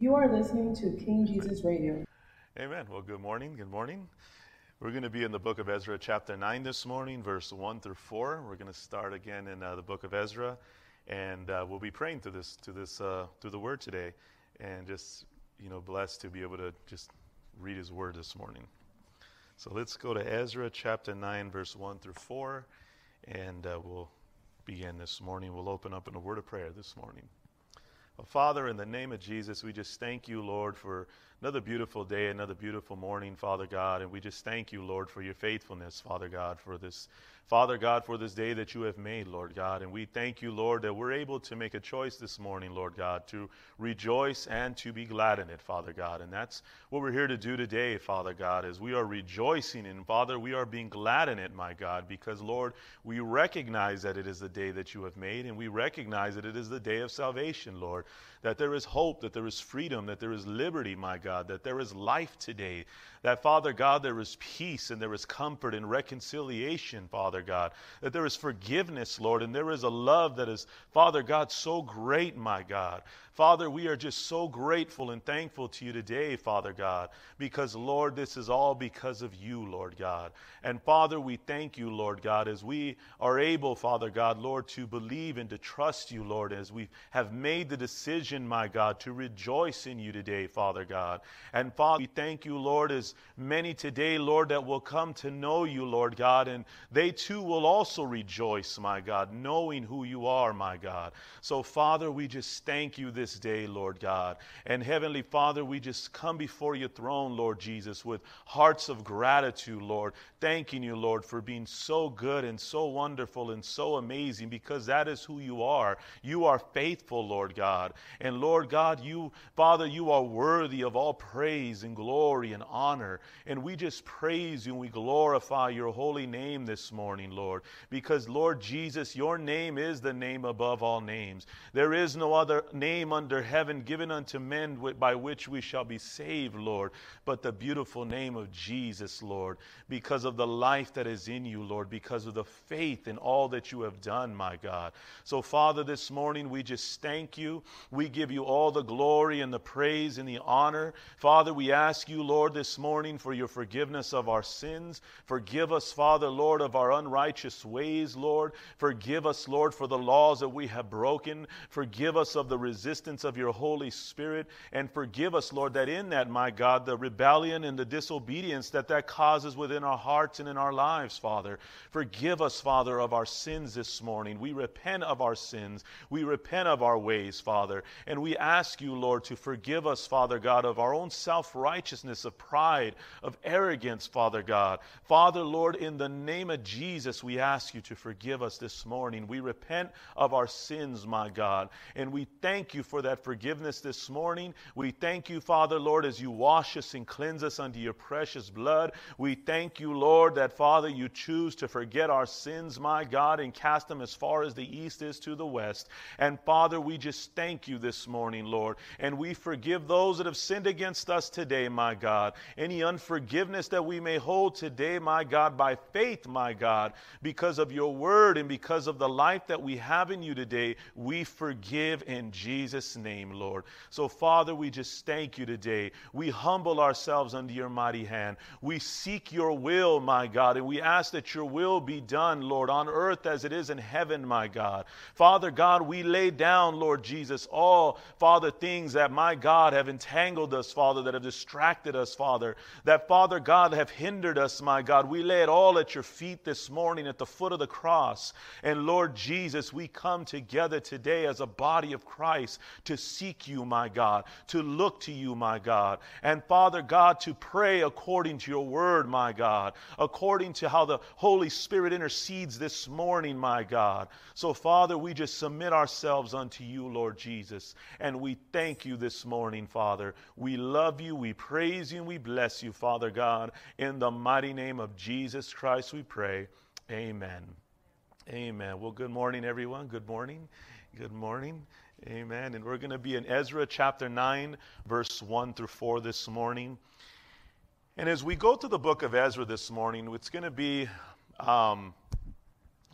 You are listening to King Jesus Radio. Amen. Well, good morning. Good morning. We're going to be in the book of Ezra, chapter 9 this morning, verse 1 through 4. We're going to start again in uh, the book of Ezra, and uh, we'll be praying to this, to this, uh, through the word today, and just, you know, blessed to be able to just read his word this morning. So let's go to Ezra, chapter 9, verse 1 through 4, and uh, we'll begin this morning. We'll open up in a word of prayer this morning. Father, in the name of Jesus, we just thank you, Lord, for another beautiful day, another beautiful morning, Father God. And we just thank you, Lord, for your faithfulness, Father God, for this Father God, for this day that you have made, Lord God. And we thank you, Lord, that we're able to make a choice this morning, Lord God, to rejoice and to be glad in it, Father God. And that's what we're here to do today, Father God, is we are rejoicing in, Father, we are being glad in it, my God, because, Lord, we recognize that it is the day that you have made, and we recognize that it is the day of salvation, Lord that there is hope, that there is freedom, that there is liberty, my God, that there is life today, that, Father God, there is peace and there is comfort and reconciliation, Father God, that there is forgiveness, Lord, and there is a love that is, Father God, so great, my God. Father, we are just so grateful and thankful to you today, Father God, because, Lord, this is all because of you, Lord God. And, Father, we thank you, Lord God, as we are able, Father God, Lord, to believe and to trust you, Lord, as we have made the decision, my God, to rejoice in you today, Father God. And, Father, we thank you, Lord, as many today, Lord, that will come to know you, Lord God, and they too will also rejoice, my God, knowing who you are, my God. So, Father, we just thank you this this day, Lord God. And Heavenly Father, we just come before your throne, Lord Jesus, with hearts of gratitude, Lord, thanking you, Lord, for being so good and so wonderful and so amazing because that is who you are. You are faithful, Lord God. And Lord God, you, Father, you are worthy of all praise and glory and honor. And we just praise you and we glorify your holy name this morning, Lord, because, Lord Jesus, your name is the name above all names. There is no other name under heaven given unto men by which we shall be saved, Lord, but the beautiful name of Jesus, Lord, because of the life that is in you, Lord, because of the faith in all that you have done, my God. So, Father, this morning we just thank you. We give you all the glory and the praise and the honor. Father, we ask you, Lord, this morning for your forgiveness of our sins. Forgive us, Father, Lord, of our unrighteous ways, Lord. Forgive us, Lord, for the laws that we have broken. Forgive us of the resistance of your Holy Spirit. And forgive us, Lord, that in that, my God, the rebellion and the disobedience that that causes within our hearts and in our lives, Father. Forgive us, Father, of our sins this morning. We repent of our sins. We repent of our ways, Father. And we ask you, Lord, to forgive us, Father God, of our own self righteousness, of pride, of arrogance, Father God. Father, Lord, in the name of Jesus, we ask you to forgive us this morning. We repent of our sins, my God. And we thank you for that forgiveness this morning. We thank you, Father, Lord, as you wash us and cleanse us under your precious blood. We thank you, Lord, that, Father, you choose to forget our sins, my God, and cast them as far as the east is to the west. And, Father, we just thank you this morning, Lord. And we forgive those that have sinned against us today, my God. Any unforgiveness that we may hold today, my God, by faith, my God, because of your word and because of the life that we have in you today, we forgive in Jesus' name, Lord. So, Father, we just thank you today. We humble ourselves under your mighty hand. We seek your will, my God, and we ask that your will be done, Lord, on earth as it is in heaven, my God. Father God, we lay down, Lord Jesus, all, Father, things that, my God, have entangled us, Father, that have distracted us, Father, that, Father God, have hindered us, my God. We lay it all at your feet this morning at the foot of the cross. And, Lord Jesus, we come together today as a body of Christ to seek you, my God, to look to you, my God. And Father God, to pray according to your word, my God, according to how the Holy Spirit intercedes this morning, my God. So, Father, we just submit ourselves unto you, Lord Jesus. And we thank you this morning, Father. We love you, we praise you, and we bless you, Father God. In the mighty name of Jesus Christ, we pray. Amen. Amen. Well, good morning, everyone. Good morning. Good morning. Amen. And we're going to be in Ezra chapter 9, verse 1 through 4 this morning. And as we go to the book of Ezra this morning, it's going to be um,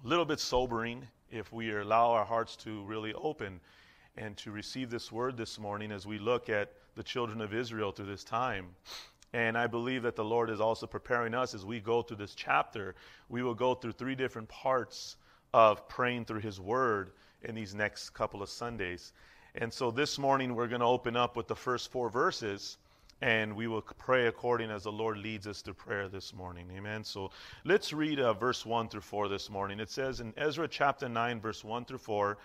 a little bit sobering if we allow our hearts to really open and to receive this word this morning as we look at the children of Israel through this time. And I believe that the Lord is also preparing us as we go through this chapter. We will go through three different parts of praying through His Word in these next couple of Sundays. And so this morning we're going to open up with the first four verses and we will pray according as the Lord leads us to prayer this morning. Amen. So let's read uh, verse 1 through 4 this morning. It says in Ezra chapter 9, verse 1 through 4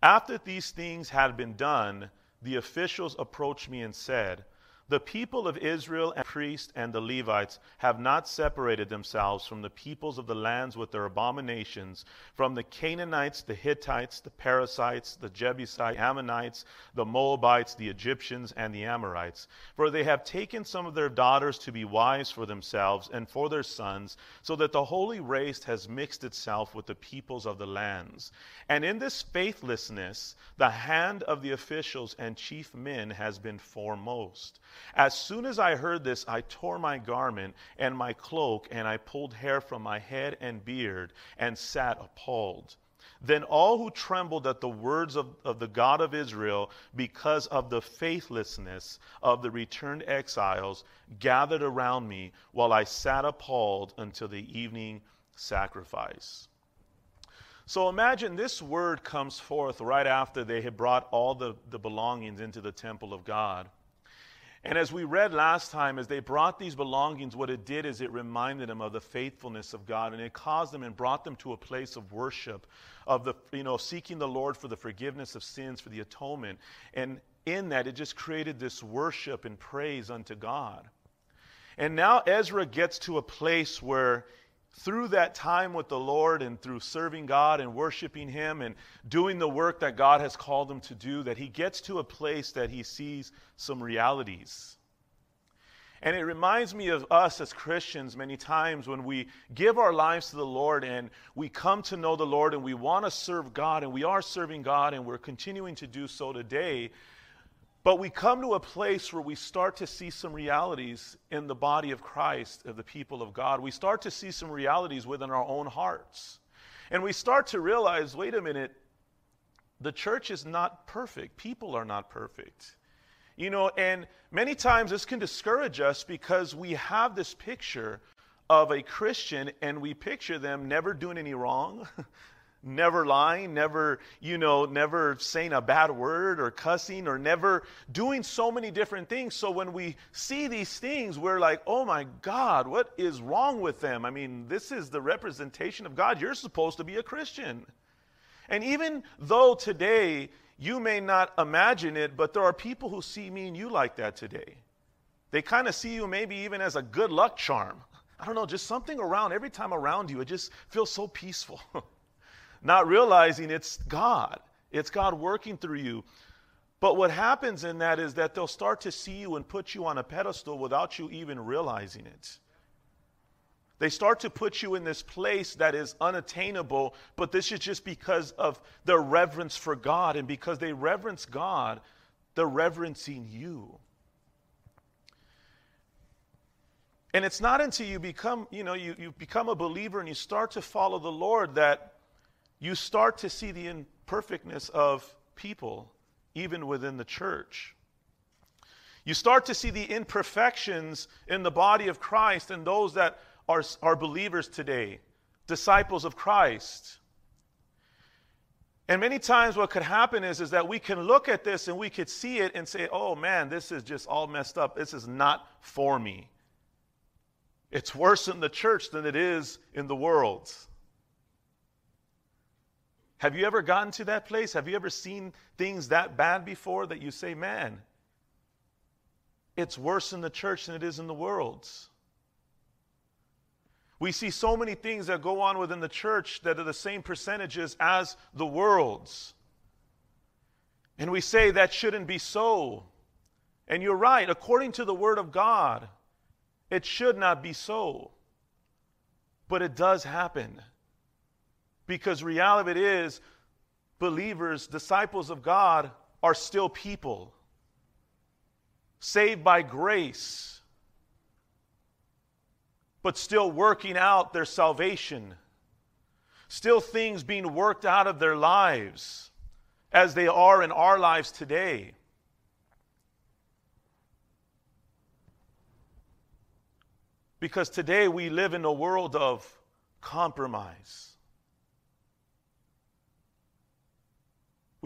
After these things had been done, the officials approached me and said, the people of Israel and the priests and the Levites have not separated themselves from the peoples of the lands with their abominations, from the Canaanites, the Hittites, the Perizzites, the Jebusites, the Ammonites, the Moabites, the Egyptians, and the Amorites. For they have taken some of their daughters to be wives for themselves and for their sons, so that the holy race has mixed itself with the peoples of the lands. And in this faithlessness, the hand of the officials and chief men has been foremost. As soon as I heard this, I tore my garment and my cloak, and I pulled hair from my head and beard, and sat appalled. Then all who trembled at the words of, of the God of Israel because of the faithlessness of the returned exiles gathered around me while I sat appalled until the evening sacrifice. So imagine this word comes forth right after they had brought all the, the belongings into the temple of God. And as we read last time, as they brought these belongings, what it did is it reminded them of the faithfulness of God, and it caused them and brought them to a place of worship, of the you know seeking the Lord for the forgiveness of sins, for the atonement. And in that, it just created this worship and praise unto God. And now Ezra gets to a place where through that time with the Lord and through serving God and worshiping Him and doing the work that God has called him to do, that he gets to a place that he sees some realities. And it reminds me of us as Christians many times when we give our lives to the Lord and we come to know the Lord and we want to serve God and we are serving God and we're continuing to do so today. But we come to a place where we start to see some realities in the body of Christ, of the people of God. We start to see some realities within our own hearts. And we start to realize wait a minute, the church is not perfect. People are not perfect. You know, and many times this can discourage us because we have this picture of a Christian and we picture them never doing any wrong, never lying, never, you know, never saying a bad word or cussing or never doing so many different things. So when we see these things, we're like, oh my God, what is wrong with them? I mean, this is the representation of God. You're supposed to be a Christian. And even though today you may not imagine it, but there are people who see me and you like that today. They kind of see you maybe even as a good luck charm. I don't know, just something around, every time around you, it just feels so peaceful. not realizing it's God. It's God working through you. But what happens in that is that they'll start to see you and put you on a pedestal without you even realizing it. They start to put you in this place that is unattainable, but this is just because of their reverence for God. And because they reverence God, they're reverencing you. And it's not until you become, you know, you, you become a believer and you start to follow the Lord that you start to see the imperfectness of people, even within the church. You start to see the imperfections in the body of Christ and those that are, are believers today, disciples of Christ. And many times, what could happen is, is that we can look at this and we could see it and say, oh man, this is just all messed up. This is not for me. It's worse in the church than it is in the world. Have you ever gotten to that place? Have you ever seen things that bad before that you say, man, it's worse in the church than it is in the world? We see so many things that go on within the church that are the same percentages as the world's. And we say that shouldn't be so. And you're right, according to the Word of God, it should not be so. But it does happen. Because reality of it is, believers, disciples of God, are still people, saved by grace, but still working out their salvation, still things being worked out of their lives as they are in our lives today. Because today we live in a world of compromise.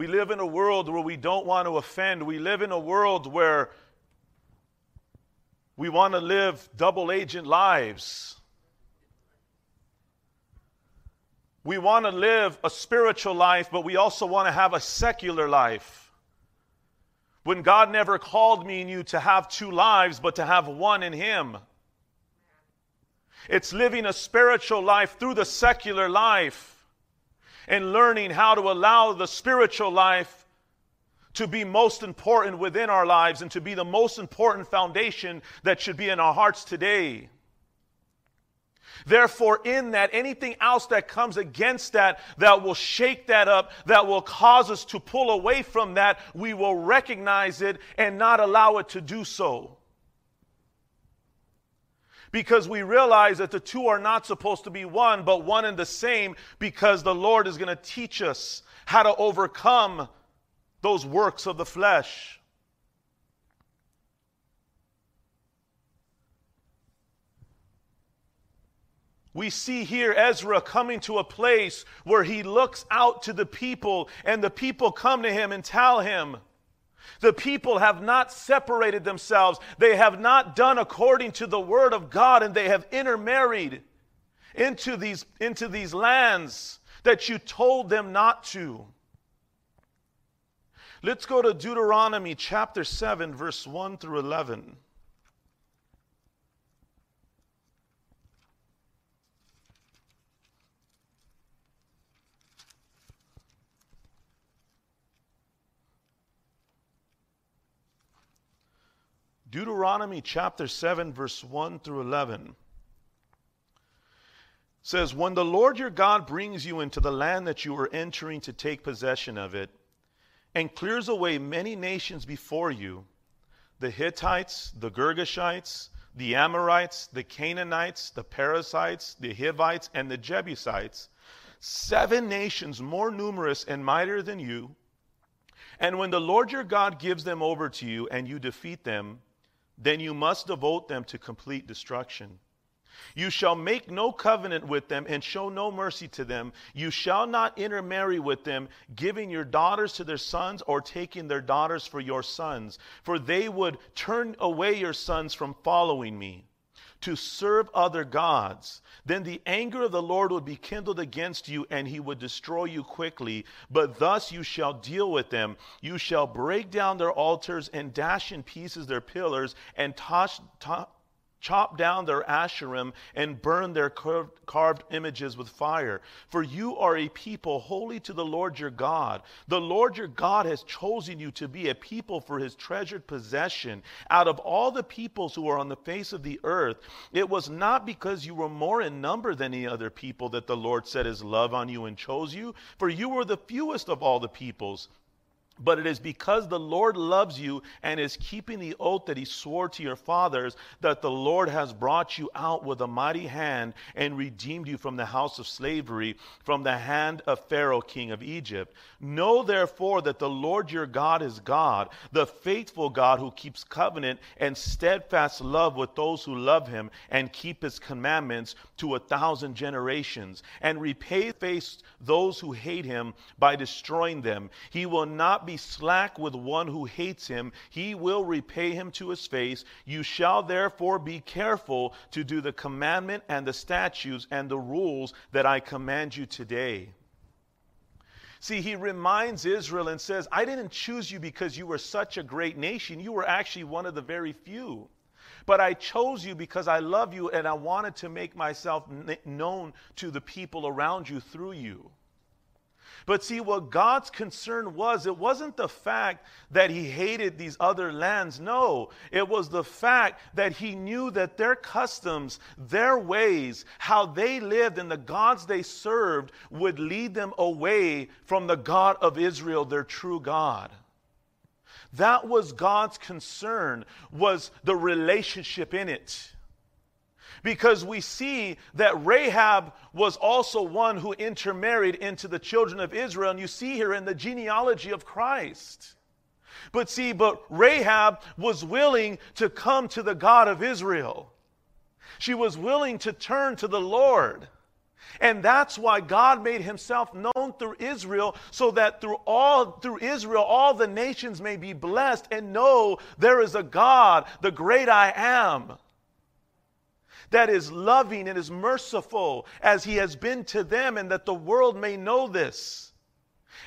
We live in a world where we don't want to offend. We live in a world where we want to live double agent lives. We want to live a spiritual life, but we also want to have a secular life. When God never called me and you to have two lives, but to have one in Him. It's living a spiritual life through the secular life and learning how to allow the spiritual life to be most important within our lives and to be the most important foundation that should be in our hearts today. Therefore, in that, anything else that comes against that, that will shake that up, that will cause us to pull away from that, we will recognize it and not allow it to do so. Because we realize that the two are not supposed to be one, but one and the same, because the Lord is going to teach us how to overcome those works of the flesh. We see here Ezra coming to a place where he looks out to the people, and the people come to him and tell him, the people have not separated themselves. They have not done according to the word of God, and they have intermarried into these, into these lands that you told them not to. Let's go to Deuteronomy chapter 7, verse 1 through 11. Deuteronomy chapter 7, verse 1 through 11 says, When the Lord your God brings you into the land that you are entering to take possession of it, and clears away many nations before you the Hittites, the Girgashites, the Amorites, the Canaanites, the Perizzites, the Hivites, and the Jebusites, seven nations more numerous and mightier than you. And when the Lord your God gives them over to you and you defeat them, then you must devote them to complete destruction. You shall make no covenant with them and show no mercy to them. You shall not intermarry with them, giving your daughters to their sons or taking their daughters for your sons, for they would turn away your sons from following me to serve other gods, then the anger of the Lord would be kindled against you, and he would destroy you quickly. But thus you shall deal with them. You shall break down their altars and dash in pieces their pillars, and toss, to- chop down their asherim and burn their carved images with fire. For you are a people holy to the Lord your God. The Lord your God has chosen you to be a people for his treasured possession. Out of all the peoples who are on the face of the earth, it was not because you were more in number than any other people that the Lord set his love on you and chose you, for you were the fewest of all the peoples. But it is because the Lord loves you and is keeping the oath that he swore to your fathers that the Lord has brought you out with a mighty hand and redeemed you from the house of slavery, from the hand of Pharaoh, king of Egypt. Know therefore that the Lord your God is God, the faithful God who keeps covenant and steadfast love with those who love him and keep his commandments to a thousand generations, and repay face those who hate him by destroying them. He will not be slack with one who hates him, he will repay him to his face. You shall therefore be careful to do the commandment and the statutes and the rules that I command you today. See, he reminds Israel and says, I didn't choose you because you were such a great nation. You were actually one of the very few. But I chose you because I love you and I wanted to make myself known to the people around you through you. But see, what God's concern was, it wasn't the fact that he hated these other lands. No, it was the fact that he knew that their customs, their ways, how they lived, and the gods they served would lead them away from the God of Israel, their true God. That was God's concern, was the relationship in it because we see that Rahab was also one who intermarried into the children of Israel. And you see here in the genealogy of Christ. But see, but Rahab was willing to come to the God of Israel. She was willing to turn to the Lord. And that's why God made himself known through Israel so that through all through Israel all the nations may be blessed and know there is a God, the great I am, that is loving and is merciful as he has been to them and that the world may know this.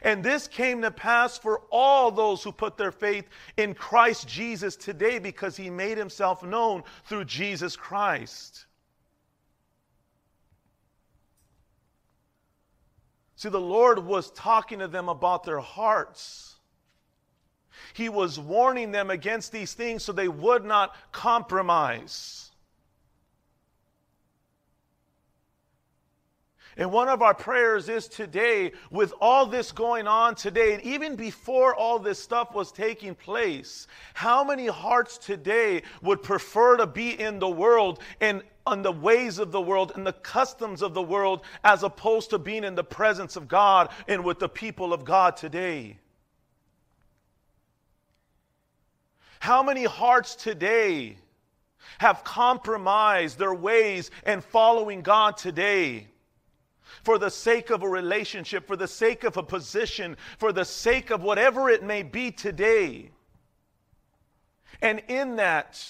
And this came to pass for all those who put their faith in Christ Jesus today because he made himself known through Jesus Christ. See, the Lord was talking to them about their hearts. He was warning them against these things so they would not compromise. And one of our prayers is today, with all this going on today, and even before all this stuff was taking place, how many hearts today would prefer to be in the world and on the ways of the world and the customs of the world as opposed to being in the presence of God and with the people of God today? How many hearts today have compromised their ways and following God today? For the sake of a relationship, for the sake of a position, for the sake of whatever it may be today. And in that,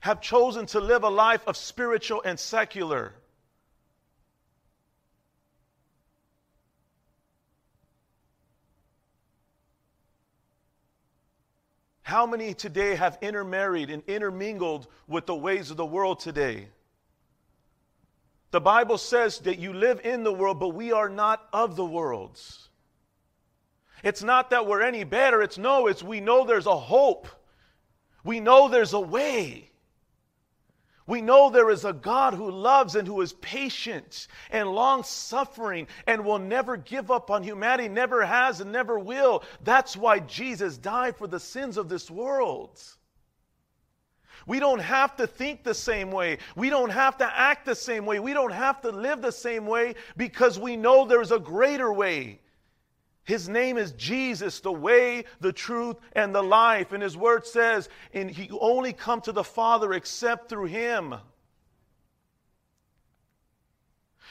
have chosen to live a life of spiritual and secular. How many today have intermarried and intermingled with the ways of the world today? The Bible says that you live in the world, but we are not of the world. It's not that we're any better. It's no, it's we know there's a hope. We know there's a way. We know there is a God who loves and who is patient and long suffering and will never give up on humanity, never has and never will. That's why Jesus died for the sins of this world. We don't have to think the same way. We don't have to act the same way. We don't have to live the same way because we know there's a greater way. His name is Jesus, the way, the truth, and the life. And his word says, and he only come to the Father except through him.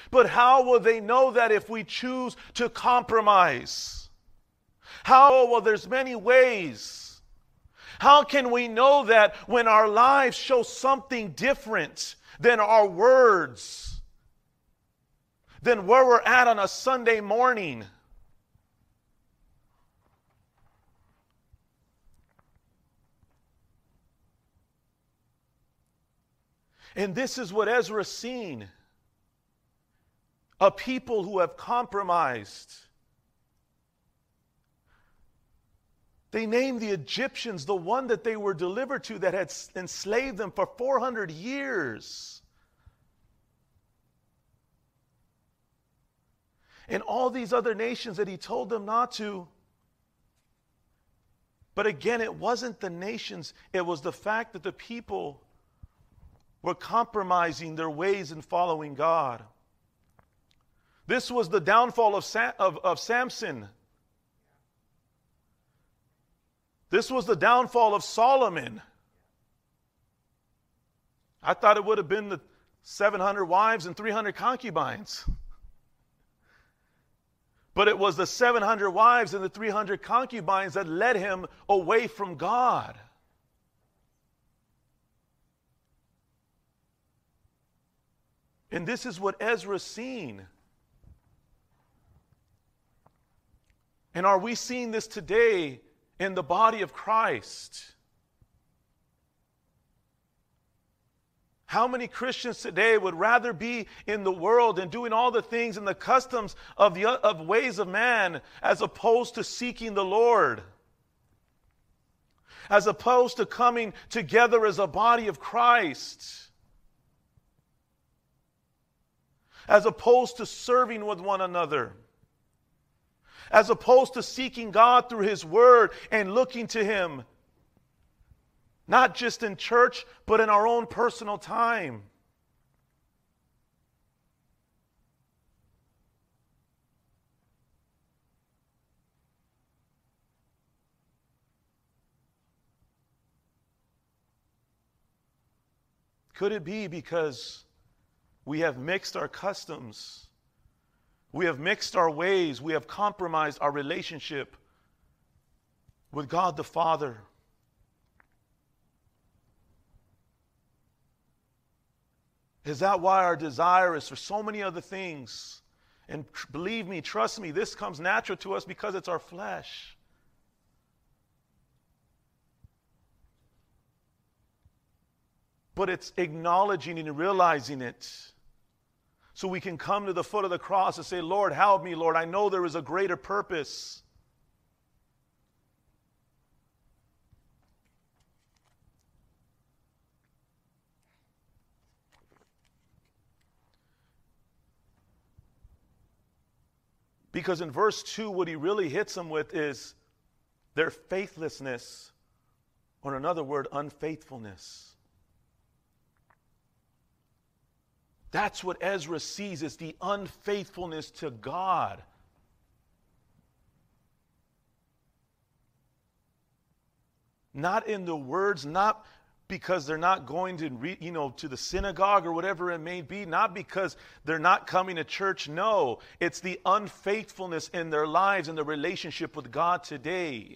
But how will they know that if we choose to compromise? How? Well, there's many ways. How can we know that when our lives show something different than our words, than where we're at on a Sunday morning? And this is what Ezra's seen a people who have compromised They named the Egyptians the one that they were delivered to that had enslaved them for 400 years. And all these other nations that he told them not to. But again, it wasn't the nations, it was the fact that the people were compromising their ways in following God. This was the downfall of, Sam, of, of Samson. This was the downfall of Solomon. I thought it would have been the 700 wives and 300 concubines. But it was the 700 wives and the 300 concubines that led him away from God. And this is what Ezra's seen. And are we seeing this today in the body of Christ. How many Christians today would rather be in the world and doing all the things and the customs of the of ways of man as opposed to seeking the Lord? As opposed to coming together as a body of Christ? As opposed to serving with one another? As opposed to seeking God through His Word and looking to Him, not just in church, but in our own personal time. Could it be because we have mixed our customs? We have mixed our ways. We have compromised our relationship with God the Father. Is that why our desire is for so many other things? And tr- believe me, trust me, this comes natural to us because it's our flesh. But it's acknowledging and realizing it. So we can come to the foot of the cross and say, Lord, help me, Lord. I know there is a greater purpose. Because in verse 2, what he really hits them with is their faithlessness, or another word, unfaithfulness. That's what Ezra sees is the unfaithfulness to God. Not in the words, not because they're not going to re, you know to the synagogue or whatever it may be not because they're not coming to church no it's the unfaithfulness in their lives and the relationship with god today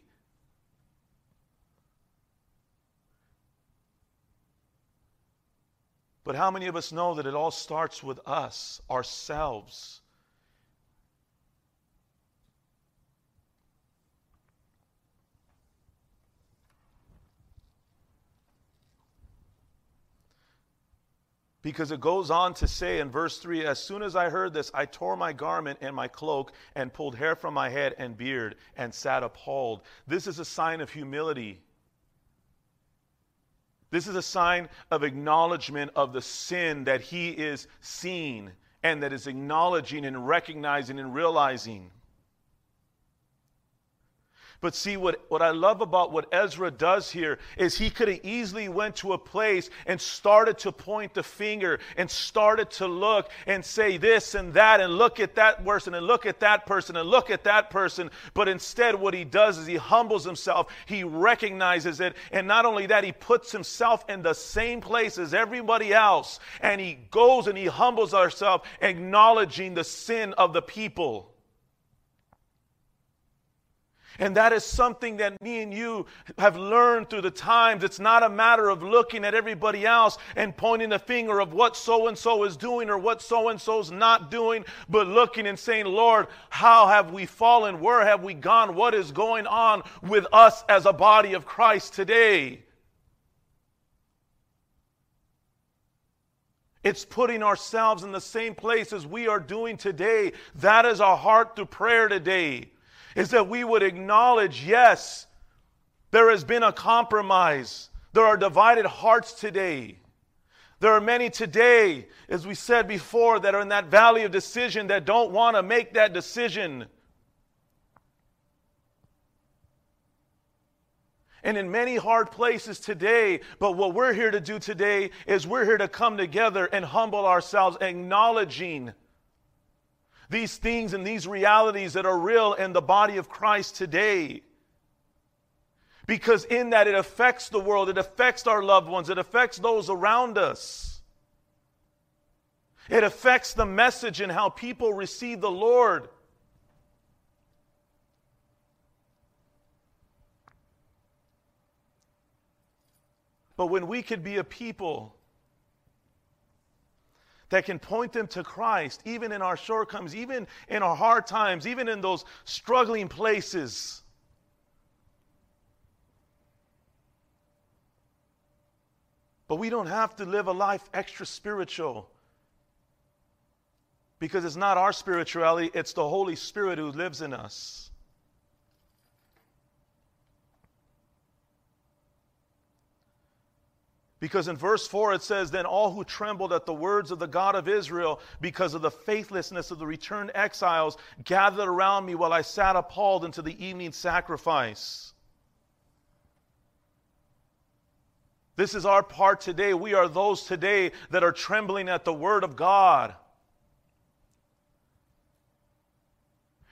but how many of us know that it all starts with us ourselves Because it goes on to say in verse 3 As soon as I heard this, I tore my garment and my cloak and pulled hair from my head and beard and sat appalled. This is a sign of humility. This is a sign of acknowledgement of the sin that he is seeing and that is acknowledging and recognizing and realizing. But see, what, what I love about what Ezra does here is he could have easily went to a place and started to point the finger and started to look and say this and that and look at that person and look at that person and look at that person. But instead, what he does is he humbles himself, he recognizes it, and not only that, he puts himself in the same place as everybody else, and he goes and he humbles himself, acknowledging the sin of the people. And that is something that me and you have learned through the times. It's not a matter of looking at everybody else and pointing the finger of what so and so is doing or what so and so's not doing, but looking and saying, Lord, how have we fallen? Where have we gone? What is going on with us as a body of Christ today? It's putting ourselves in the same place as we are doing today. That is our heart through prayer today is that we would acknowledge yes, there has been a compromise. There are divided hearts today. There are many today, as we said before, that are in that valley of decision that don't want to make that decision. and in many hard places today. But what we're here to do today is we're here to come together and humble ourselves, acknowledging these things and these realities that are real in the body of Christ today. Because in that it affects the world, it affects our loved ones, it affects those around us. It affects the message and how people receive the Lord. But when we could be a people that can point them to Christ, even in our shortcomings, even in our hard times, even in those struggling places. But we don't have to live a life extra spiritual because it's not our spirituality, it's the Holy Spirit who lives in us. Because in verse 4 it says, Then all who trembled at the words of the God of Israel because of the faithlessness of the returned exiles gathered around me while I sat appalled into the evening sacrifice. This is our part today. We are those today that are trembling at the word of God.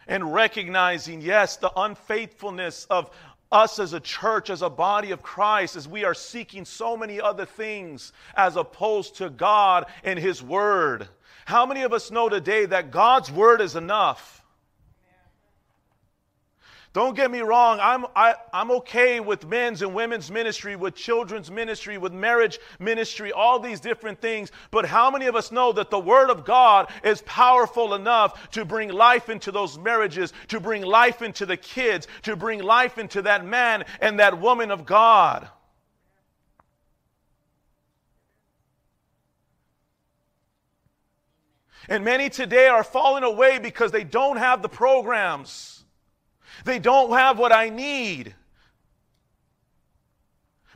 And recognizing, yes, the unfaithfulness of, us as a church, as a body of Christ, as we are seeking so many other things as opposed to God and His Word. How many of us know today that God's Word is enough? Don't get me wrong, I'm, I, I'm okay with men's and women's ministry, with children's ministry, with marriage ministry, all these different things. But how many of us know that the Word of God is powerful enough to bring life into those marriages, to bring life into the kids, to bring life into that man and that woman of God? And many today are falling away because they don't have the programs. They don't have what I need.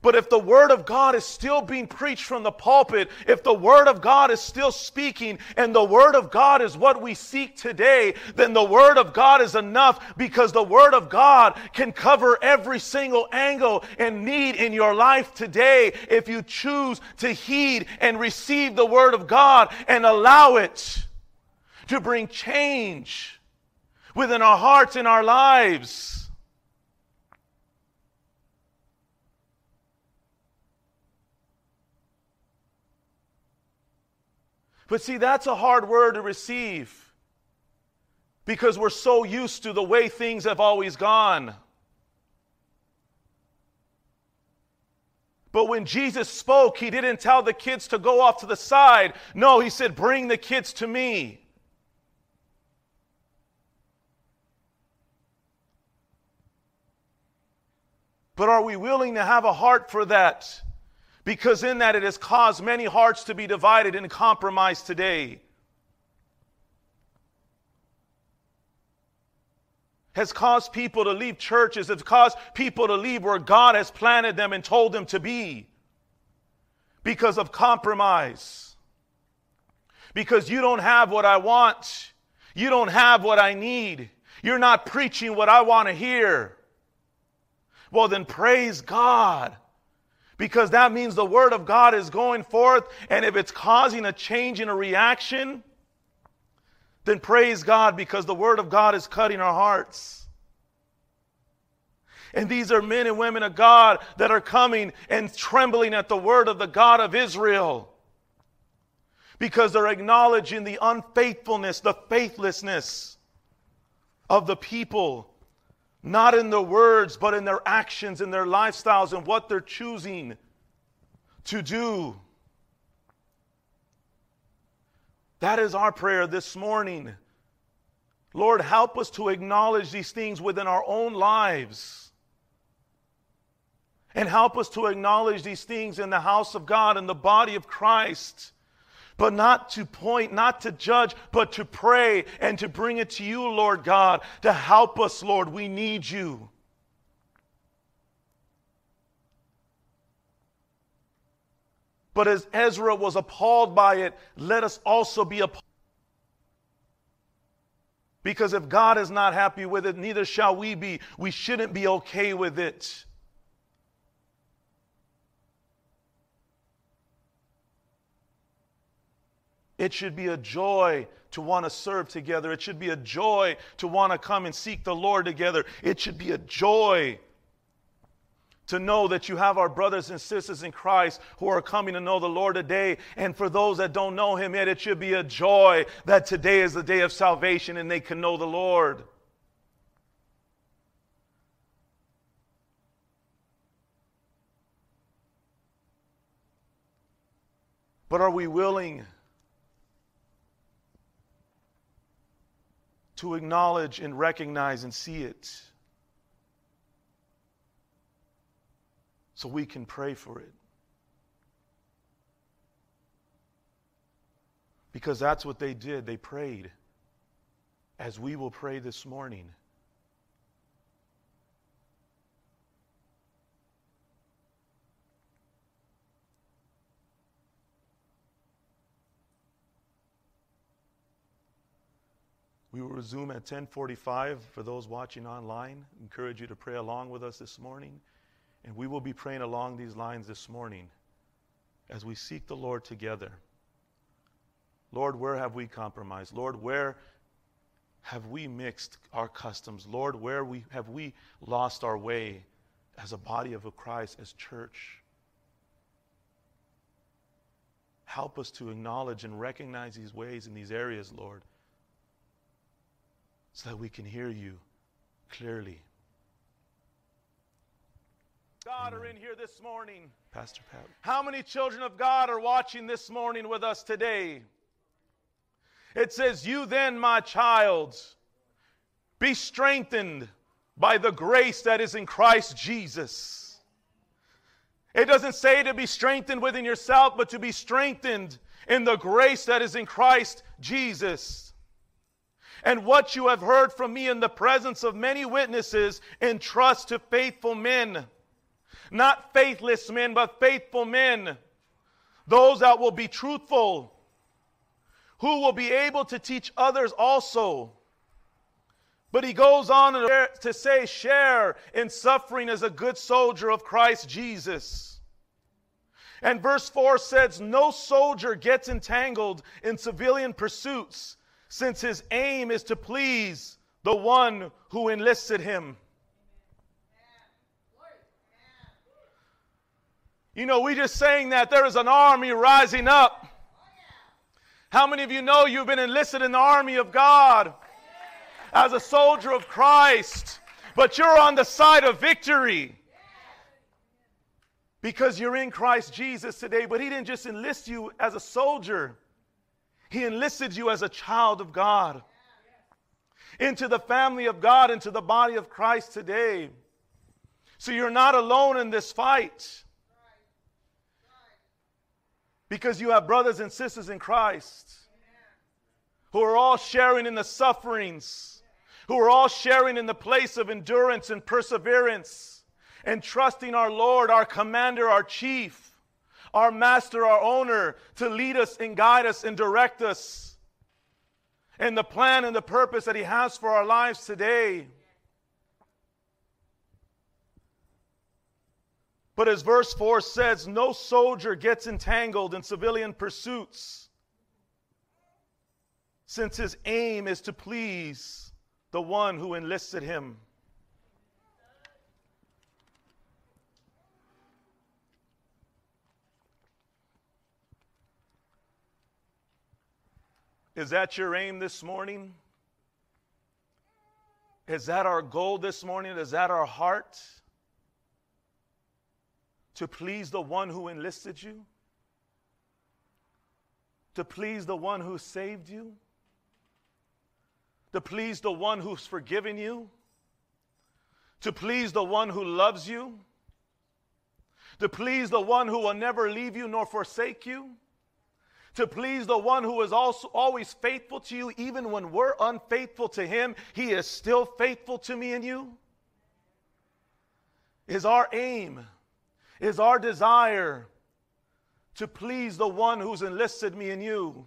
But if the Word of God is still being preached from the pulpit, if the Word of God is still speaking, and the Word of God is what we seek today, then the Word of God is enough because the Word of God can cover every single angle and need in your life today if you choose to heed and receive the Word of God and allow it to bring change within our hearts and our lives. But see, that's a hard word to receive because we're so used to the way things have always gone. But when Jesus spoke, he didn't tell the kids to go off to the side. No, he said, Bring the kids to me. But are we willing to have a heart for that? Because in that it has caused many hearts to be divided and compromised today. Has caused people to leave churches, has caused people to leave where God has planted them and told them to be because of compromise. Because you don't have what I want, you don't have what I need, you're not preaching what I want to hear. Well, then praise God. Because that means the Word of God is going forth, and if it's causing a change in a reaction, then praise God because the Word of God is cutting our hearts. And these are men and women of God that are coming and trembling at the Word of the God of Israel because they're acknowledging the unfaithfulness, the faithlessness of the people not in their words, but in their actions, in their lifestyles, and what they're choosing to do. That is our prayer this morning. Lord, help us to acknowledge these things within our own lives. And help us to acknowledge these things in the house of God, in the body of Christ but not to point, not to judge, but to pray and to bring it to you, Lord God, to help us, Lord. We need you. But as Ezra was appalled by it, let us also be appalled. Because if God is not happy with it, neither shall we be. We shouldn't be okay with it. It should be a joy to want to serve together. It should be a joy to want to come and seek the Lord together. It should be a joy to know that you have our brothers and sisters in Christ who are coming to know the Lord today. And for those that don't know Him yet, it should be a joy that today is the day of salvation and they can know the Lord. But are we willing? To acknowledge and recognize and see it so we can pray for it. Because that's what they did. They prayed, as we will pray this morning. We will resume at 1045 for those watching online. Encourage you to pray along with us this morning. And we will be praying along these lines this morning as we seek the Lord together. Lord, where have we compromised? Lord, where have we mixed our customs? Lord, where we, have we lost our way? as a body of Christ, as church. Help us to acknowledge and recognize these ways in these areas, Lord, so that we can hear you clearly. God are in here this morning. Pastor Pat. How many children of God are watching this morning with us today? It says, You then, my child, be strengthened by the grace that is in Christ Jesus. It doesn't say to be strengthened within yourself, but to be strengthened in the grace that is in Christ Jesus. And what you have heard from me in the presence of many witnesses, entrust to faithful men not faithless men, but faithful men. Those that will be truthful, who will be able to teach others also. But he goes on to say, share in suffering as a good soldier of Christ Jesus. And verse 4 says, No soldier gets entangled in civilian pursuits, since his aim is to please the one who enlisted him. You know, we just saying that there is an army rising up. How many of you know you've been enlisted in the army of God as a soldier of Christ, but you're on the side of victory? Because you're in Christ Jesus today, but He didn't just enlist you as a soldier, He enlisted you as a child of God into the family of God, into the body of Christ today. So you're not alone in this fight because you have brothers and sisters in Christ who are all sharing in the sufferings, who are all sharing in the place of endurance and perseverance, and trusting our Lord, our commander, our chief, our master, our owner to lead us and guide us and direct us in the plan and the purpose that He has for our lives today. But as verse 4 says, no soldier gets entangled in civilian pursuits, since his aim is to please the one who enlisted him. Is that your aim this morning? Is that our goal this morning? Is that our heart? to please the one who enlisted you, to please the one who saved you, to please the one who's forgiven you, to please the one who loves you, to please the one who will never leave you nor forsake you, to please the one who is also always faithful to you, even when we're unfaithful to him, he is still faithful to me and you. Is our aim is our desire to please the one who's enlisted me and you.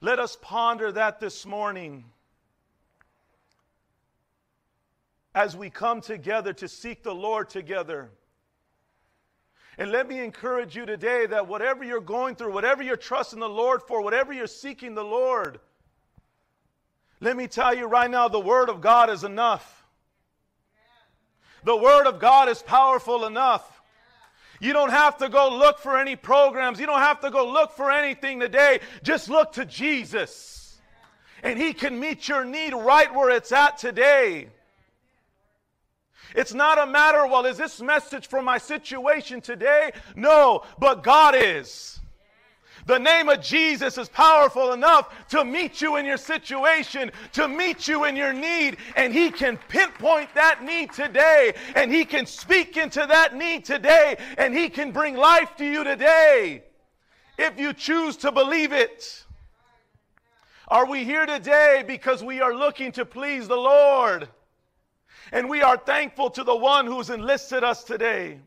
Let us ponder that this morning as we come together to seek the Lord together. And let me encourage you today that whatever you're going through, whatever you're trusting the Lord for, whatever you're seeking the Lord, let me tell you right now the Word of God is enough. The Word of God is powerful enough. You don't have to go look for any programs. You don't have to go look for anything today. Just look to Jesus. And He can meet your need right where it's at today. It's not a matter, well, is this message for my situation today? No, but God is. The name of Jesus is powerful enough to meet you in your situation, to meet you in your need, and He can pinpoint that need today, and He can speak into that need today, and He can bring life to you today if you choose to believe it. Are we here today because we are looking to please the Lord? And we are thankful to the one who's enlisted us today.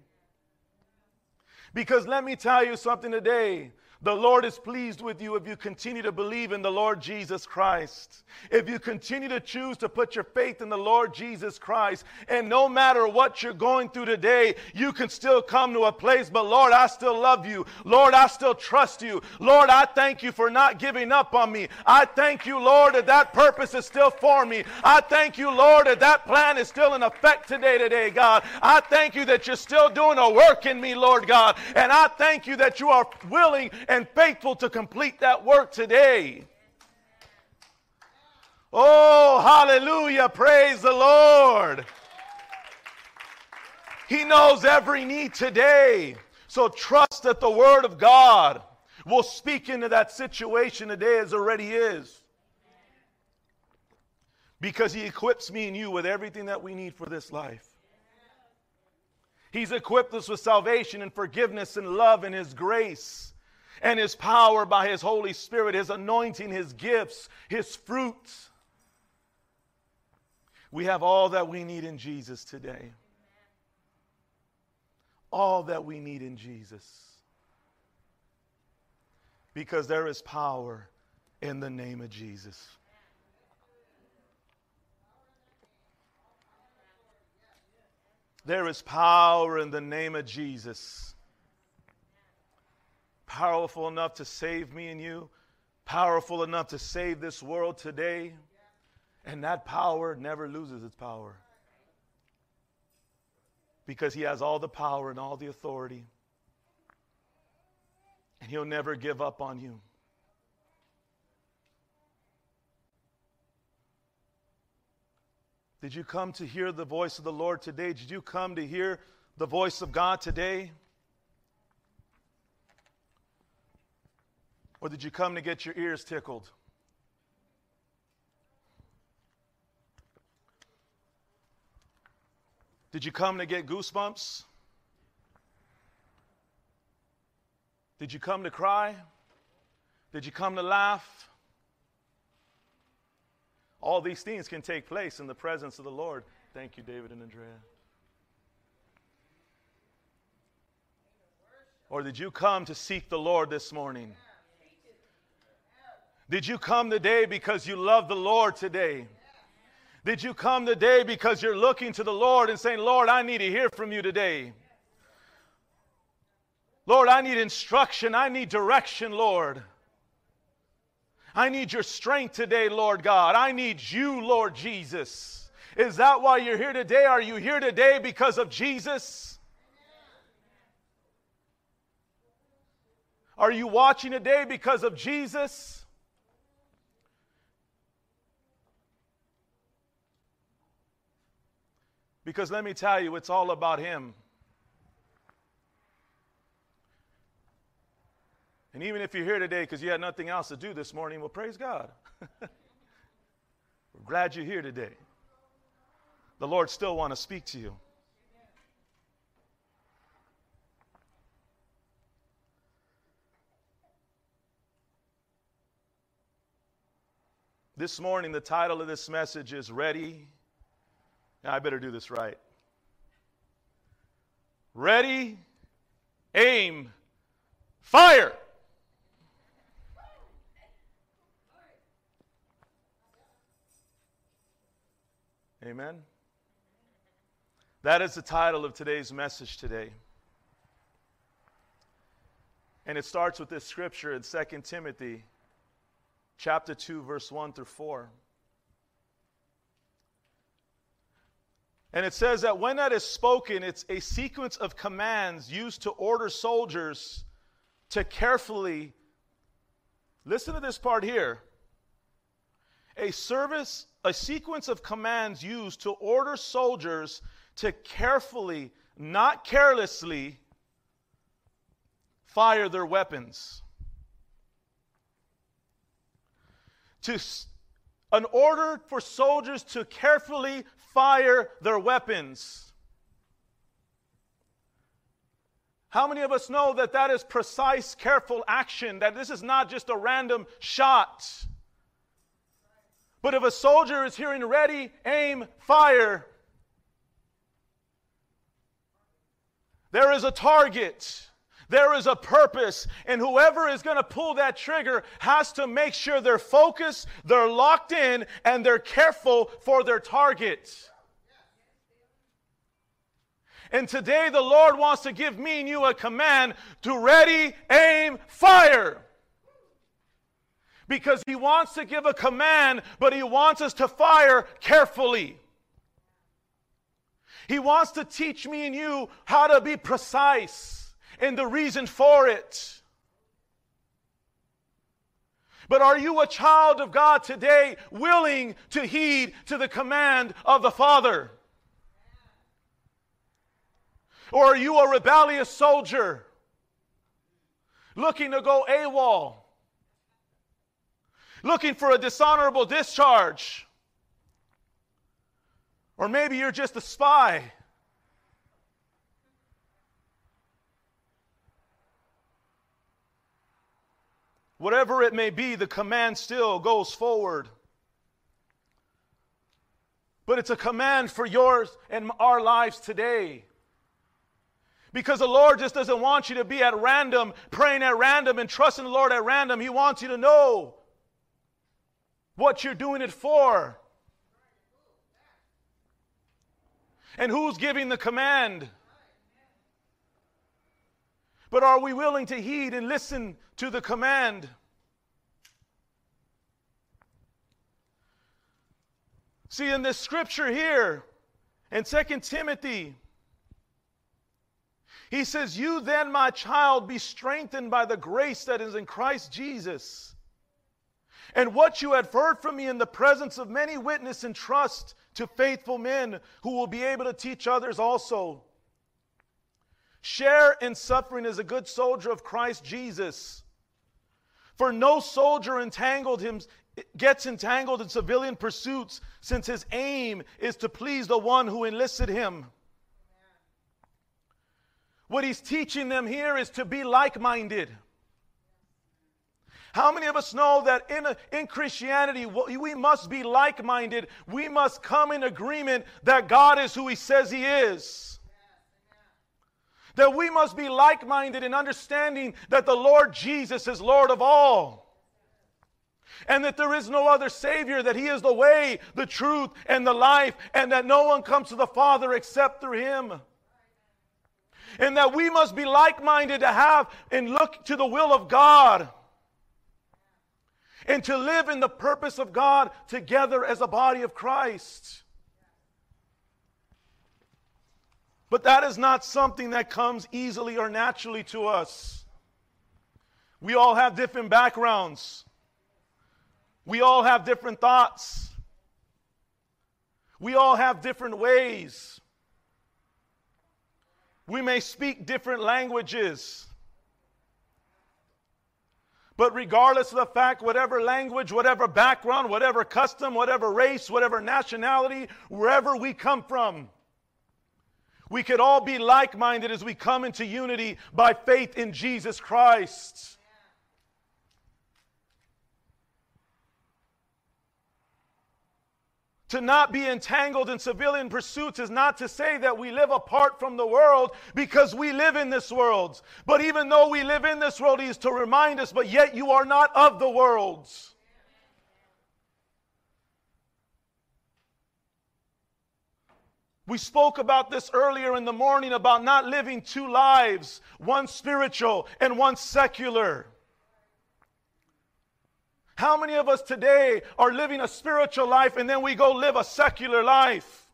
Because let me tell you something today The Lord is pleased with you if you continue to believe in the Lord Jesus Christ. If you continue to choose to put your faith in the Lord Jesus Christ. And no matter what you're going through today, you can still come to a place, but Lord, I still love you. Lord, I still trust you. Lord, I thank you for not giving up on me. I thank you, Lord, that that purpose is still for me. I thank you, Lord, that that plan is still in effect today, today, God. I thank you that you're still doing a work in me, Lord God. And I thank you that you are willing and faithful to complete that work today. Oh, hallelujah. Praise the Lord. He knows every need today. So trust that the Word of God will speak into that situation today as already is. Because He equips me and you with everything that we need for this life. He's equipped us with salvation and forgiveness and love and His grace and his power by his Holy Spirit, his anointing, his gifts, his fruits. We have all that we need in Jesus today. All that we need in Jesus. Because there is power in the name of Jesus. There is power in the name of Jesus powerful enough to save me and you, powerful enough to save this world today. And that power never loses its power. Because he has all the power and all the authority. And he'll never give up on you. Did you come to hear the voice of the Lord today? Did you come to hear the voice of God today? Or did you come to get your ears tickled? Did you come to get goosebumps? Did you come to cry? Did you come to laugh? All these things can take place in the presence of the Lord. Thank you, David and Andrea. Or did you come to seek the Lord this morning? Did you come today because you love the Lord today? Did you come today because you're looking to the Lord and saying, Lord, I need to hear from you today? Lord, I need instruction. I need direction, Lord. I need your strength today, Lord God. I need you, Lord Jesus. Is that why you're here today? Are you here today because of Jesus? Are you watching today because of Jesus? Because let me tell you, it's all about Him. And even if you're here today because you had nothing else to do this morning, well, praise God. We're glad you're here today. The Lord still want to speak to you. This morning, the title of this message is Ready I better do this right. Ready, aim, fire. Amen. That is the title of today's message today. And it starts with this scripture in 2 Timothy chapter 2 verse 1 through 4. And it says that when that is spoken, it's a sequence of commands used to order soldiers to carefully, listen to this part here. A service, a sequence of commands used to order soldiers to carefully, not carelessly, fire their weapons. To an order for soldiers to carefully fire their weapons. How many of us know that that is precise, careful action, that this is not just a random shot? But if a soldier is hearing ready, aim, fire, there is a target. There is a purpose, and whoever is going to pull that trigger has to make sure they're focused, they're locked in, and they're careful for their target. And today, the Lord wants to give me and you a command to ready, aim, fire. Because He wants to give a command, but He wants us to fire carefully. He wants to teach me and you how to be precise and the reason for it. But are you a child of God today willing to heed to the command of the Father? Or are you a rebellious soldier looking to go AWOL? Looking for a dishonorable discharge? Or maybe you're just a spy. Whatever it may be, the command still goes forward. But it's a command for yours and our lives today. Because the Lord just doesn't want you to be at random, praying at random, and trusting the Lord at random. He wants you to know what you're doing it for. And who's giving the command? But are we willing to heed and listen to the command? See, in this scripture here, in 2 Timothy, he says, You then, my child, be strengthened by the grace that is in Christ Jesus. And what you have heard from me in the presence of many witnesses, entrust to faithful men who will be able to teach others also. Share in suffering as a good soldier of Christ Jesus. For no soldier entangled him, gets entangled in civilian pursuits, since his aim is to please the one who enlisted him. What he's teaching them here is to be like minded. How many of us know that in, a, in Christianity, we must be like minded? We must come in agreement that God is who He says He is. That we must be like minded in understanding that the Lord Jesus is Lord of all. And that there is no other Savior, that He is the way, the truth, and the life, and that no one comes to the Father except through Him and that we must be like minded to have and look to the will of God and to live in the purpose of God together as a body of Christ. But that is not something that comes easily or naturally to us. We all have different backgrounds. We all have different thoughts. We all have different ways. We may speak different languages. But regardless of the fact, whatever language, whatever background, whatever custom, whatever race, whatever nationality, wherever we come from, we could all be like minded as we come into unity by faith in Jesus Christ. To not be entangled in civilian pursuits is not to say that we live apart from the world because we live in this world. But even though we live in this world, He is to remind us, but yet you are not of the world. We spoke about this earlier in the morning about not living two lives, one spiritual and one secular. How many of us today are living a spiritual life and then we go live a secular life?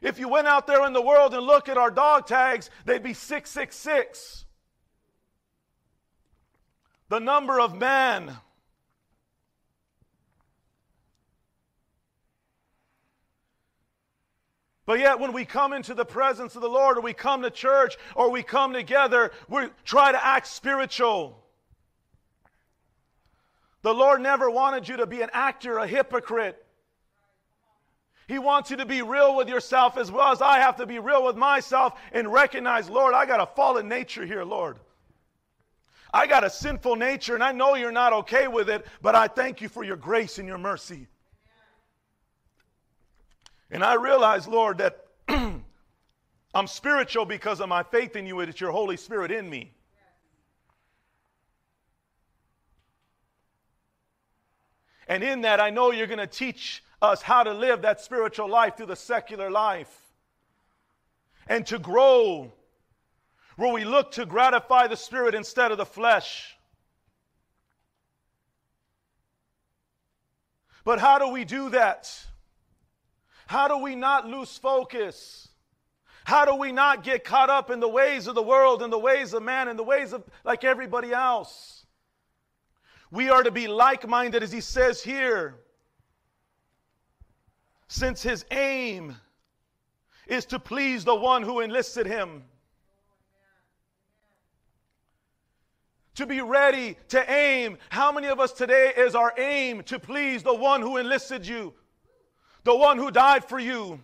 If you went out there in the world and look at our dog tags, they'd be 666. The number of man. But yet, when we come into the presence of the Lord, or we come to church, or we come together, we try to act spiritual. The Lord never wanted you to be an actor, a hypocrite. He wants you to be real with yourself as well as I have to be real with myself and recognize, Lord, I got a fallen nature here, Lord. I got a sinful nature, and I know you're not okay with it, but I thank you for your grace and your mercy. And I realize, Lord, that I'm spiritual because of my faith in you, and it's your Holy Spirit in me. And in that, I know you're going to teach us how to live that spiritual life through the secular life and to grow where we look to gratify the spirit instead of the flesh. But how do we do that? How do we not lose focus? How do we not get caught up in the ways of the world and the ways of man and the ways of like everybody else? We are to be like minded, as he says here, since his aim is to please the one who enlisted him. To be ready to aim. How many of us today is our aim to please the one who enlisted you? The one who died for you?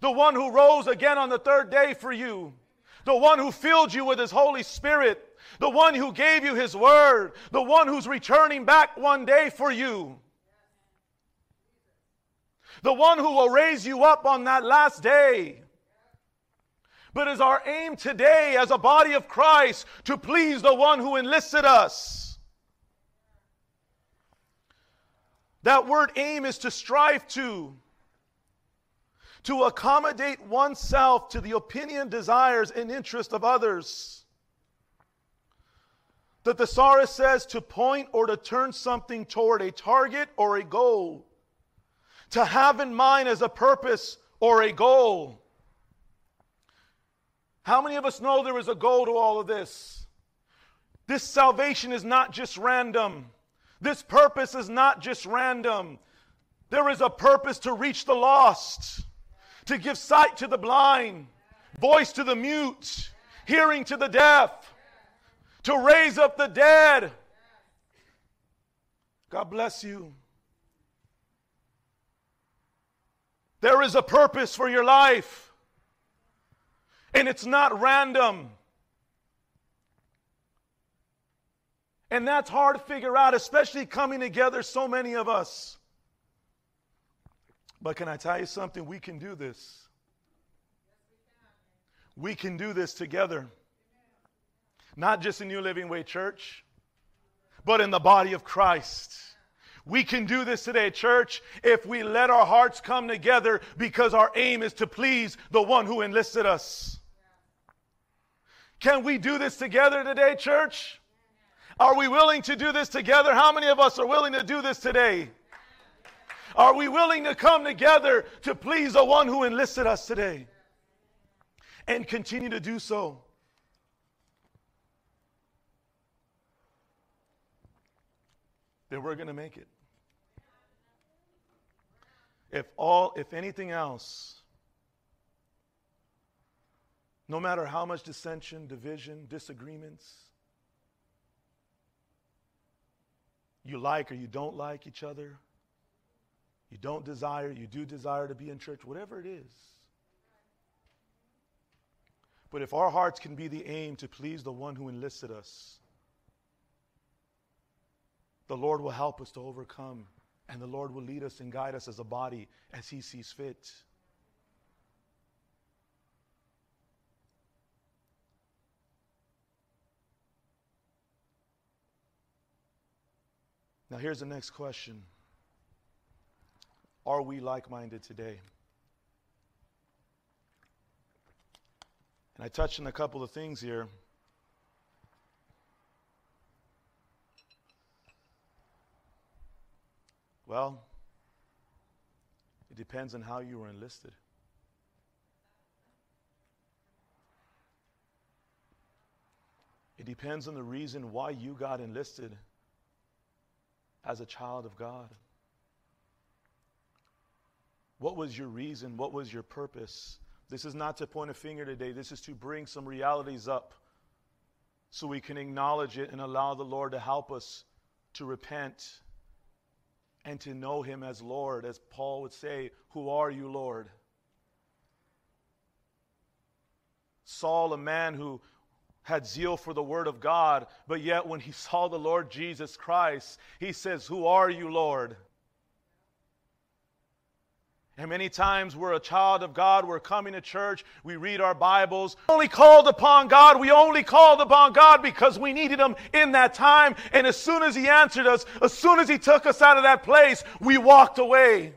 The one who rose again on the third day for you? The one who filled you with his Holy Spirit? the one who gave you his word, the one who's returning back one day for you, the one who will raise you up on that last day. But is our aim today as a body of Christ to please the one who enlisted us? That word aim is to strive to, to accommodate oneself to the opinion, desires, and interest of others. The thesaurus says to point or to turn something toward a target or a goal. To have in mind as a purpose or a goal. How many of us know there is a goal to all of this? This salvation is not just random. This purpose is not just random. There is a purpose to reach the lost, to give sight to the blind, voice to the mute, hearing to the deaf to raise up the dead. God bless you. There is a purpose for your life, and it's not random. And that's hard to figure out, especially coming together, so many of us. But can I tell you something? We can do this. We can do this together. Not just in New Living Way Church, but in the body of Christ. We can do this today, church, if we let our hearts come together because our aim is to please the one who enlisted us. Can we do this together today, church? Are we willing to do this together? How many of us are willing to do this today? Are we willing to come together to please the one who enlisted us today and continue to do so? then we're going to make it. If all, if anything else, no matter how much dissension, division, disagreements, you like or you don't like each other, you don't desire, you do desire to be in church, whatever it is. But if our hearts can be the aim to please the one who enlisted us, the Lord will help us to overcome, and the Lord will lead us and guide us as a body as He sees fit. Now, here's the next question Are we like minded today? And I touched on a couple of things here. Well, it depends on how you were enlisted. It depends on the reason why you got enlisted as a child of God. What was your reason? What was your purpose? This is not to point a finger today. This is to bring some realities up so we can acknowledge it and allow the Lord to help us to repent and to know him as Lord. As Paul would say, Who are you, Lord? Saul, a man who had zeal for the word of God, but yet when he saw the Lord Jesus Christ, he says, Who are you, Lord? And many times we're a child of God, we're coming to church, we read our Bibles. We Only called upon God, we only called upon God because we needed Him in that time. And as soon as He answered us, as soon as He took us out of that place, we walked away.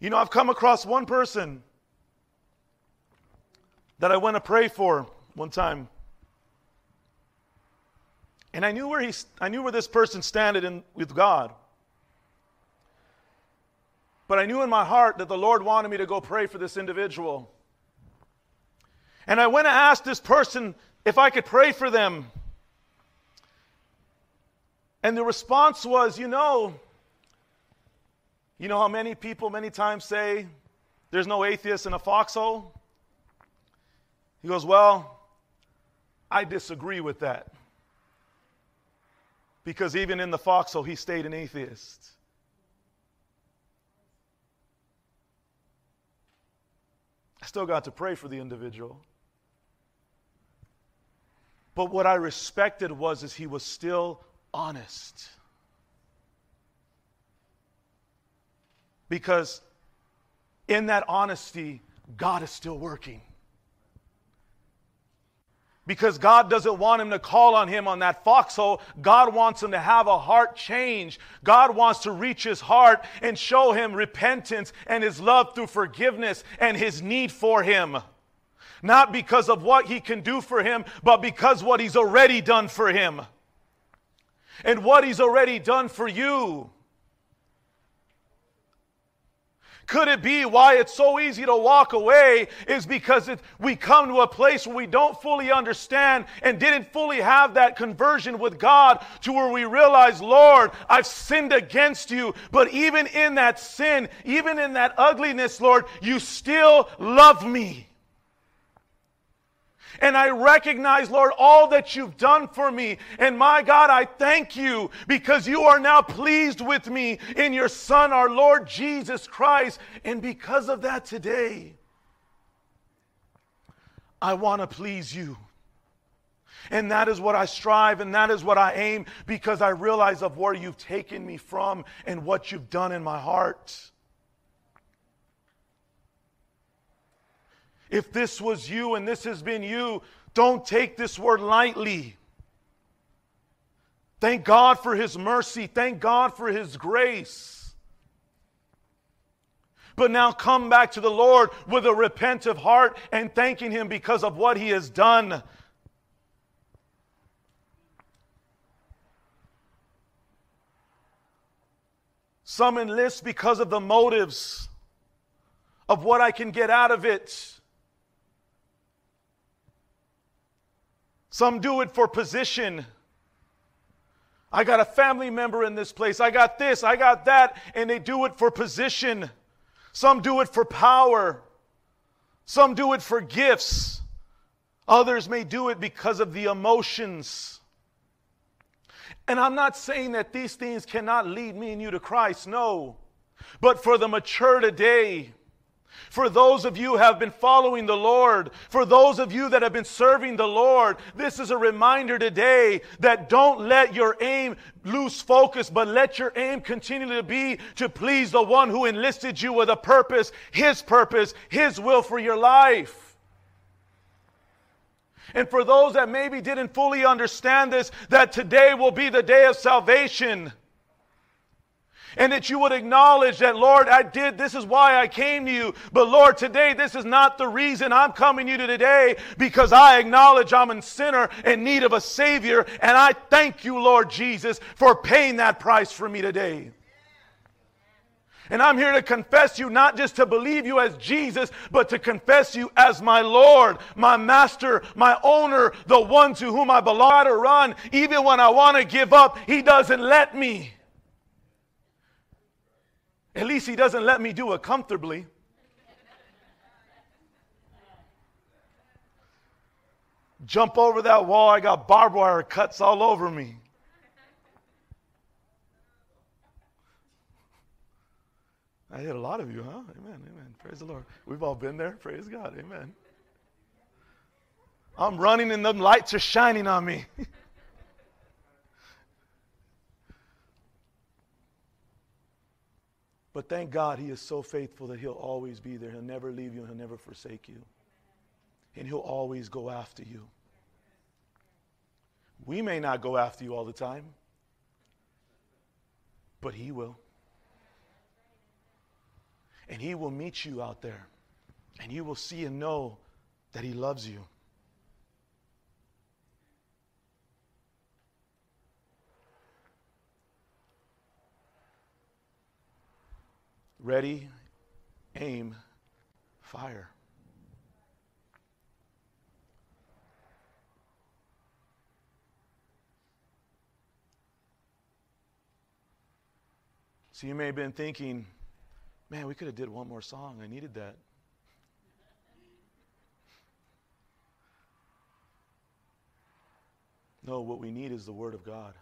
You know, I've come across one person that I went to pray for one time. And I knew where he, I knew where this person standed in, with God. But I knew in my heart that the Lord wanted me to go pray for this individual. And I went and asked this person if I could pray for them. And the response was, you know, you know how many people many times say there's no atheist in a foxhole? He goes, Well, I disagree with that because even in the foxhole, he stayed an atheist. I still got to pray for the individual. But what I respected was is he was still honest. Because in that honesty, God is still working because God doesn't want him to call on him on that foxhole. God wants him to have a heart change. God wants to reach his heart and show him repentance and his love through forgiveness and his need for him. Not because of what he can do for him, but because what he's already done for him. And what he's already done for you. Could it be why it's so easy to walk away is because it, we come to a place where we don't fully understand and didn't fully have that conversion with God to where we realize, Lord, I've sinned against you. But even in that sin, even in that ugliness, Lord, you still love me. And I recognize, Lord, all that you've done for me. And my God, I thank you because you are now pleased with me in your Son, our Lord Jesus Christ. And because of that today, I want to please you. And that is what I strive and that is what I aim because I realize of where you've taken me from and what you've done in my heart. If this was you and this has been you, don't take this word lightly. Thank God for His mercy. Thank God for His grace. But now come back to the Lord with a repentant heart and thanking Him because of what He has done. Some enlist because of the motives of what I can get out of it. Some do it for position. I got a family member in this place. I got this, I got that, and they do it for position. Some do it for power. Some do it for gifts. Others may do it because of the emotions. And I'm not saying that these things cannot lead me and you to Christ, no. But for the mature today, for those of you who have been following the Lord, for those of you that have been serving the Lord, this is a reminder today that don't let your aim lose focus, but let your aim continue to be to please the one who enlisted you with a purpose, his purpose, his will for your life. And for those that maybe didn't fully understand this, that today will be the day of salvation and that you would acknowledge that, Lord, I did, this is why I came to you. But Lord, today, this is not the reason I'm coming to you today because I acknowledge I'm a sinner in need of a Savior. And I thank you, Lord Jesus, for paying that price for me today. And I'm here to confess you, not just to believe you as Jesus, but to confess you as my Lord, my Master, my owner, the one to whom I belong to run. Even when I want to give up, He doesn't let me. At least he doesn't let me do it comfortably. Jump over that wall, I got barbed wire cuts all over me. I hit a lot of you, huh? Amen, amen. Praise the Lord. We've all been there. Praise God, amen. I'm running and the lights are shining on me. But thank God he is so faithful that he'll always be there. He'll never leave you, he'll never forsake you. And he'll always go after you. We may not go after you all the time, but he will. And he will meet you out there. And you will see and know that he loves you. Ready, aim, fire. So you may have been thinking, man, we could have did one more song. I needed that. No, what we need is the Word of God.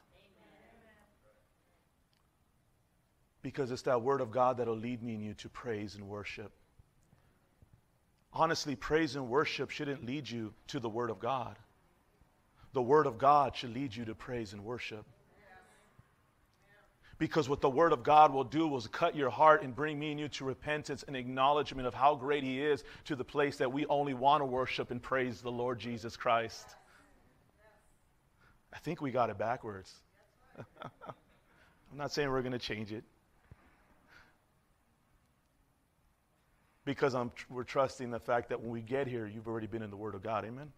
Because it's that Word of God that'll lead me and you to praise and worship. Honestly, praise and worship shouldn't lead you to the Word of God. The Word of God should lead you to praise and worship. Because what the Word of God will do is cut your heart and bring me and you to repentance and acknowledgement of how great He is to the place that we only want to worship and praise the Lord Jesus Christ. I think we got it backwards. I'm not saying we're going to change it. Because I'm, we're trusting the fact that when we get here, you've already been in the Word of God. Amen?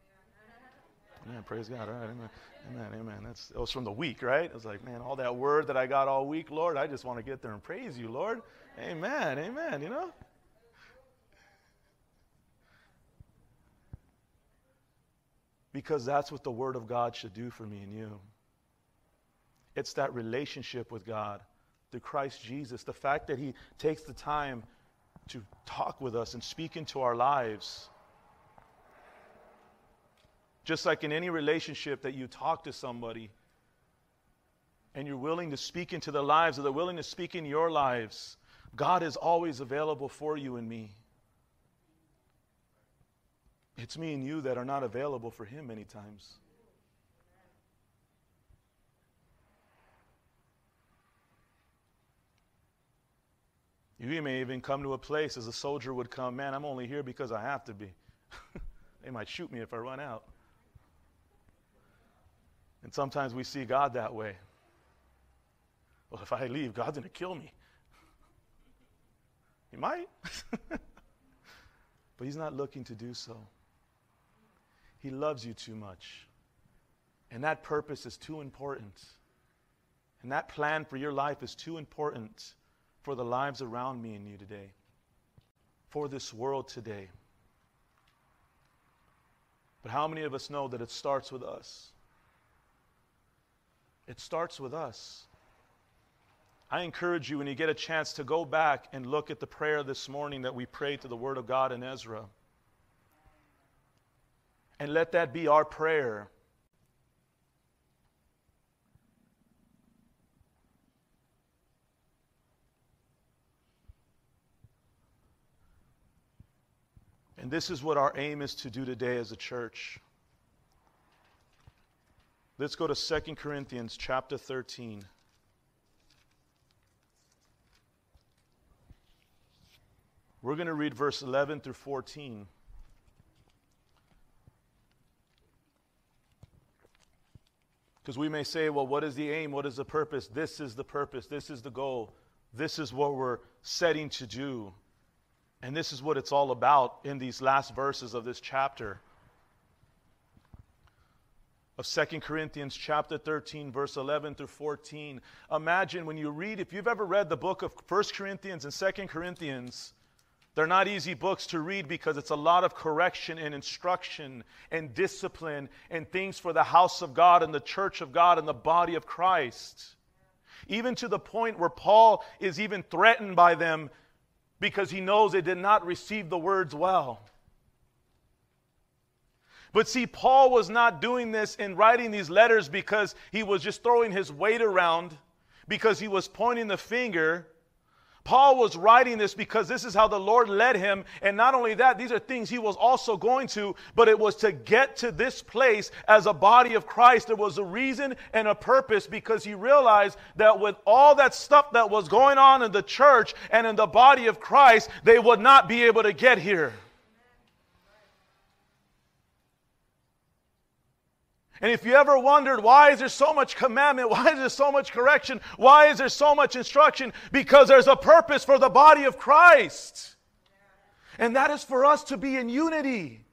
Amen. Praise God. All right. Amen. Amen. Amen. That's, it was from the week, right? It was like, man, all that word that I got all week, Lord, I just want to get there and praise you, Lord. Amen. Amen. You know? Because that's what the Word of God should do for me and you. It's that relationship with God through Christ Jesus. The fact that He takes the time to talk with us and speak into our lives. Just like in any relationship that you talk to somebody and you're willing to speak into their lives or they're willing to speak in your lives, God is always available for you and me. It's me and you that are not available for Him many times. You may even come to a place as a soldier would come, man, I'm only here because I have to be. they might shoot me if I run out. And sometimes we see God that way. Well, if I leave, God's going to kill me. He might. but He's not looking to do so. He loves you too much. And that purpose is too important. And that plan for your life is too important for the lives around me and you today, for this world today. But how many of us know that it starts with us? It starts with us. I encourage you when you get a chance to go back and look at the prayer this morning that we prayed to the Word of God in Ezra. And let that be our prayer. And this is what our aim is to do today as a church. Let's go to 2 Corinthians chapter 13. We're going to read verse 11 through 14. Because we may say, well, what is the aim? What is the purpose? This is the purpose. This is the goal. This is what we're setting to do. And this is what it's all about in these last verses of this chapter of Second Corinthians chapter 13 verse 11 through 14. Imagine when you read if you've ever read the book of First Corinthians and Second Corinthians, they're not easy books to read because it's a lot of correction and instruction and discipline and things for the house of God and the church of God and the body of Christ. Even to the point where Paul is even threatened by them because he knows they did not receive the words well. But see, Paul was not doing this in writing these letters because he was just throwing his weight around, because he was pointing the finger Paul was writing this because this is how the Lord led him. And not only that, these are things he was also going to, but it was to get to this place as a body of Christ. There was a reason and a purpose because he realized that with all that stuff that was going on in the church and in the body of Christ, they would not be able to get here. And if you ever wondered why is there so much commandment, why is there so much correction, why is there so much instruction? Because there's a purpose for the body of Christ. And that is for us to be in unity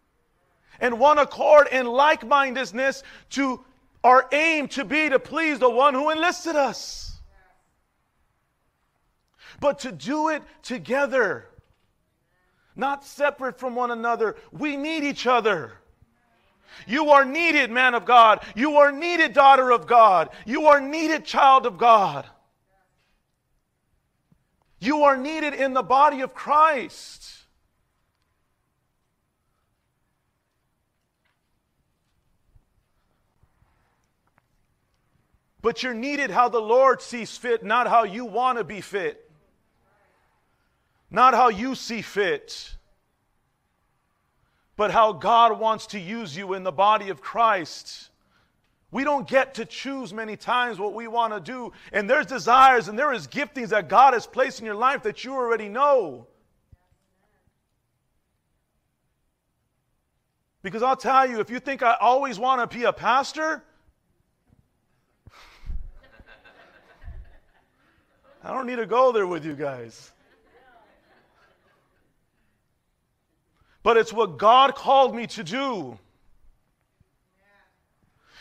and one accord and like mindedness to our aim to be to please the one who enlisted us. But to do it together, not separate from one another. We need each other. You are needed, man of God. You are needed, daughter of God. You are needed, child of God. You are needed in the body of Christ. But you're needed how the Lord sees fit, not how you want to be fit, not how you see fit but how God wants to use you in the body of Christ. We don't get to choose many times what we want to do. And there's desires and there is giftings that God has placed in your life that you already know. Because I'll tell you, if you think I always want to be a pastor, I don't need to go there with you guys. But it's what God called me to do.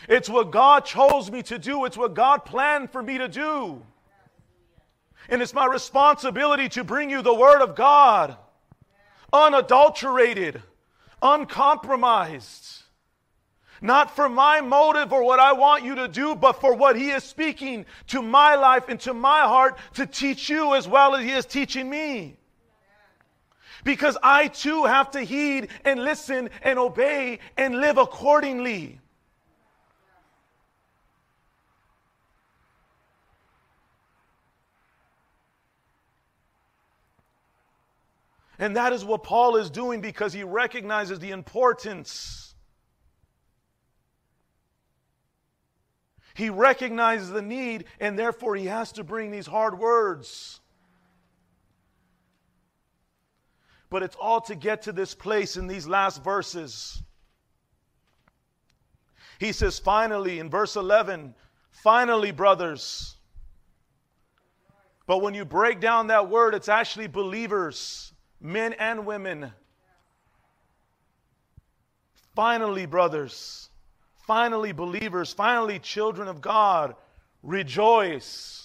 It's what God chose me to do. It's what God planned for me to do. And it's my responsibility to bring you the Word of God, unadulterated, uncompromised. Not for my motive or what I want you to do, but for what He is speaking to my life and to my heart to teach you as well as He is teaching me because I too have to heed and listen and obey and live accordingly. And that is what Paul is doing because he recognizes the importance. He recognizes the need, and therefore he has to bring these hard words. But it's all to get to this place in these last verses. He says, finally, in verse 11, finally, brothers. But when you break down that word, it's actually believers, men and women. Finally, brothers, finally, believers, finally, children of God, rejoice.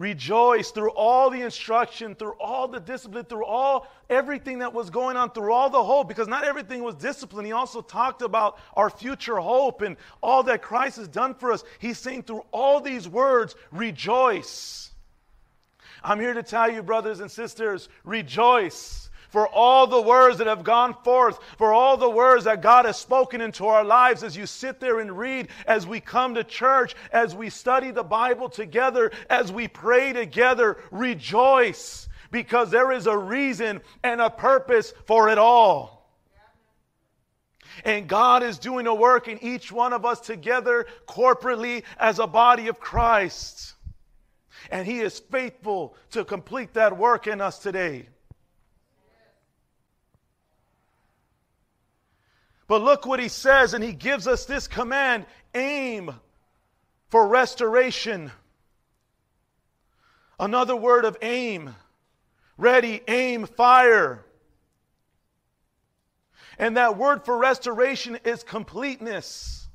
Rejoice through all the instruction, through all the discipline, through all everything that was going on, through all the hope, because not everything was discipline. He also talked about our future hope and all that Christ has done for us. He's saying through all these words, rejoice. I'm here to tell you, brothers and sisters, rejoice for all the words that have gone forth, for all the words that God has spoken into our lives as you sit there and read, as we come to church, as we study the Bible together, as we pray together. Rejoice because there is a reason and a purpose for it all. And God is doing a work in each one of us together corporately as a body of Christ. And He is faithful to complete that work in us today. But look what he says, and he gives us this command aim for restoration. Another word of aim ready, aim, fire. And that word for restoration is completeness.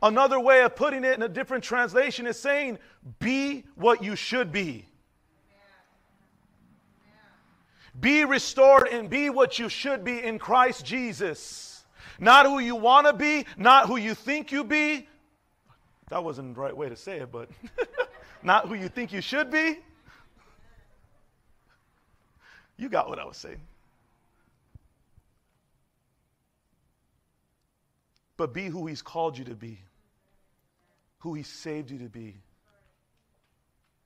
Another way of putting it in a different translation is saying, be what you should be. Be restored and be what you should be in Christ Jesus. Not who you want to be, not who you think you be. That wasn't the right way to say it, but not who you think you should be. You got what I was saying. But be who He's called you to be, who He saved you to be.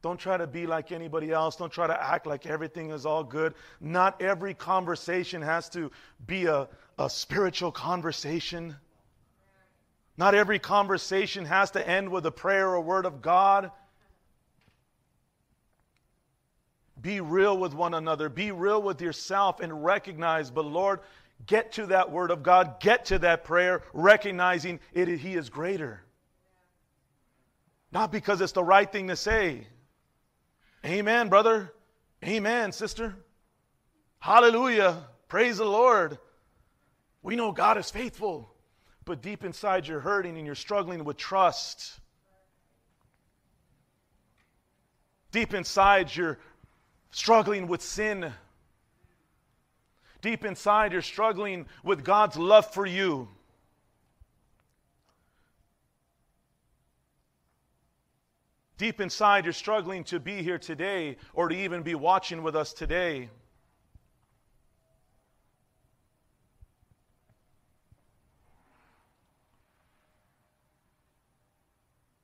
Don't try to be like anybody else. Don't try to act like everything is all good. Not every conversation has to be a, a spiritual conversation. Not every conversation has to end with a prayer or word of God. Be real with one another. Be real with yourself and recognize, but Lord, get to that word of God, get to that prayer, recognizing it, He is greater. Not because it's the right thing to say. Amen, brother. Amen, sister. Hallelujah. Praise the Lord. We know God is faithful but deep inside you're hurting and you're struggling with trust. Deep inside you're struggling with sin. Deep inside you're struggling with God's love for you. Deep inside, you're struggling to be here today or to even be watching with us today.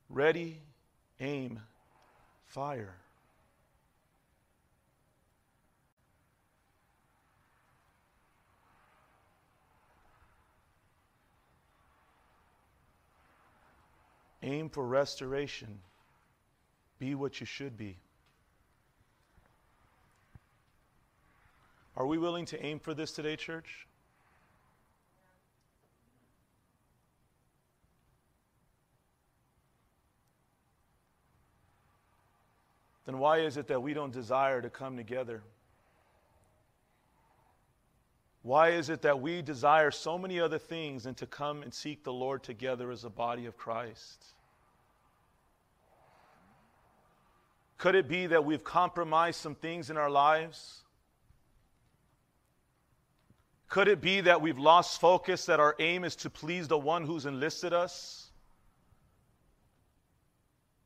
Ready, aim, fire. Aim for restoration. Be what you should be. Are we willing to aim for this today, church? then why is it that we don't desire to come together? Why is it that we desire so many other things than to come and seek the Lord together as a body of Christ? Could it be that we've compromised some things in our lives? Could it be that we've lost focus, that our aim is to please the one who's enlisted us?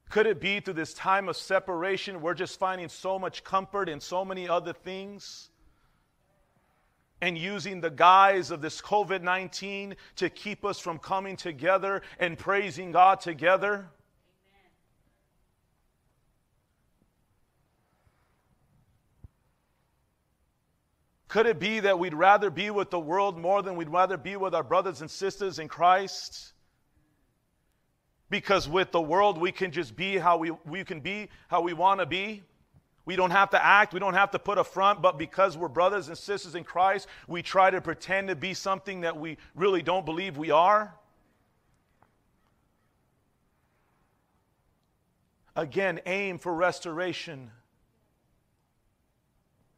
Could it be through this time of separation, we're just finding so much comfort in so many other things? And using the guise of this COVID 19 to keep us from coming together and praising God together? Could it be that we'd rather be with the world more than we'd rather be with our brothers and sisters in Christ? Because with the world, we can just be how we, we can be how we want to be. We don't have to act, we don't have to put a front, but because we're brothers and sisters in Christ, we try to pretend to be something that we really don't believe we are. Again, aim for restoration.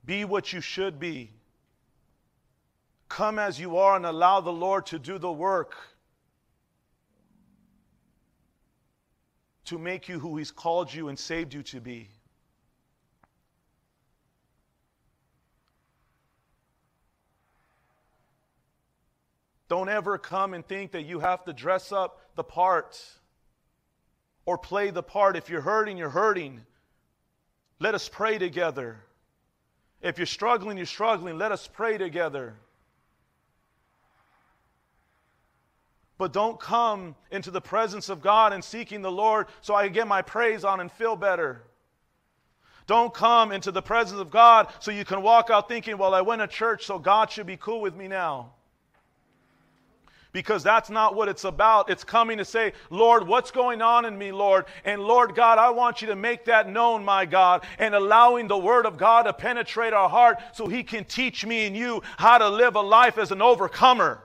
Be what you should be. Come as you are and allow the Lord to do the work. to make you who He's called you and saved you to be. Don't ever come and think that you have to dress up the part or play the part. If you're hurting, you're hurting. Let us pray together. If you're struggling, you're struggling. Let us pray together. But don't come into the presence of God and seeking the Lord so I can get my praise on and feel better. Don't come into the presence of God so you can walk out thinking, well, I went to church, so God should be cool with me now. Because that's not what it's about. It's coming to say, Lord, what's going on in me, Lord? And Lord God, I want you to make that known, my God, and allowing the Word of God to penetrate our heart so He can teach me and you how to live a life as an overcomer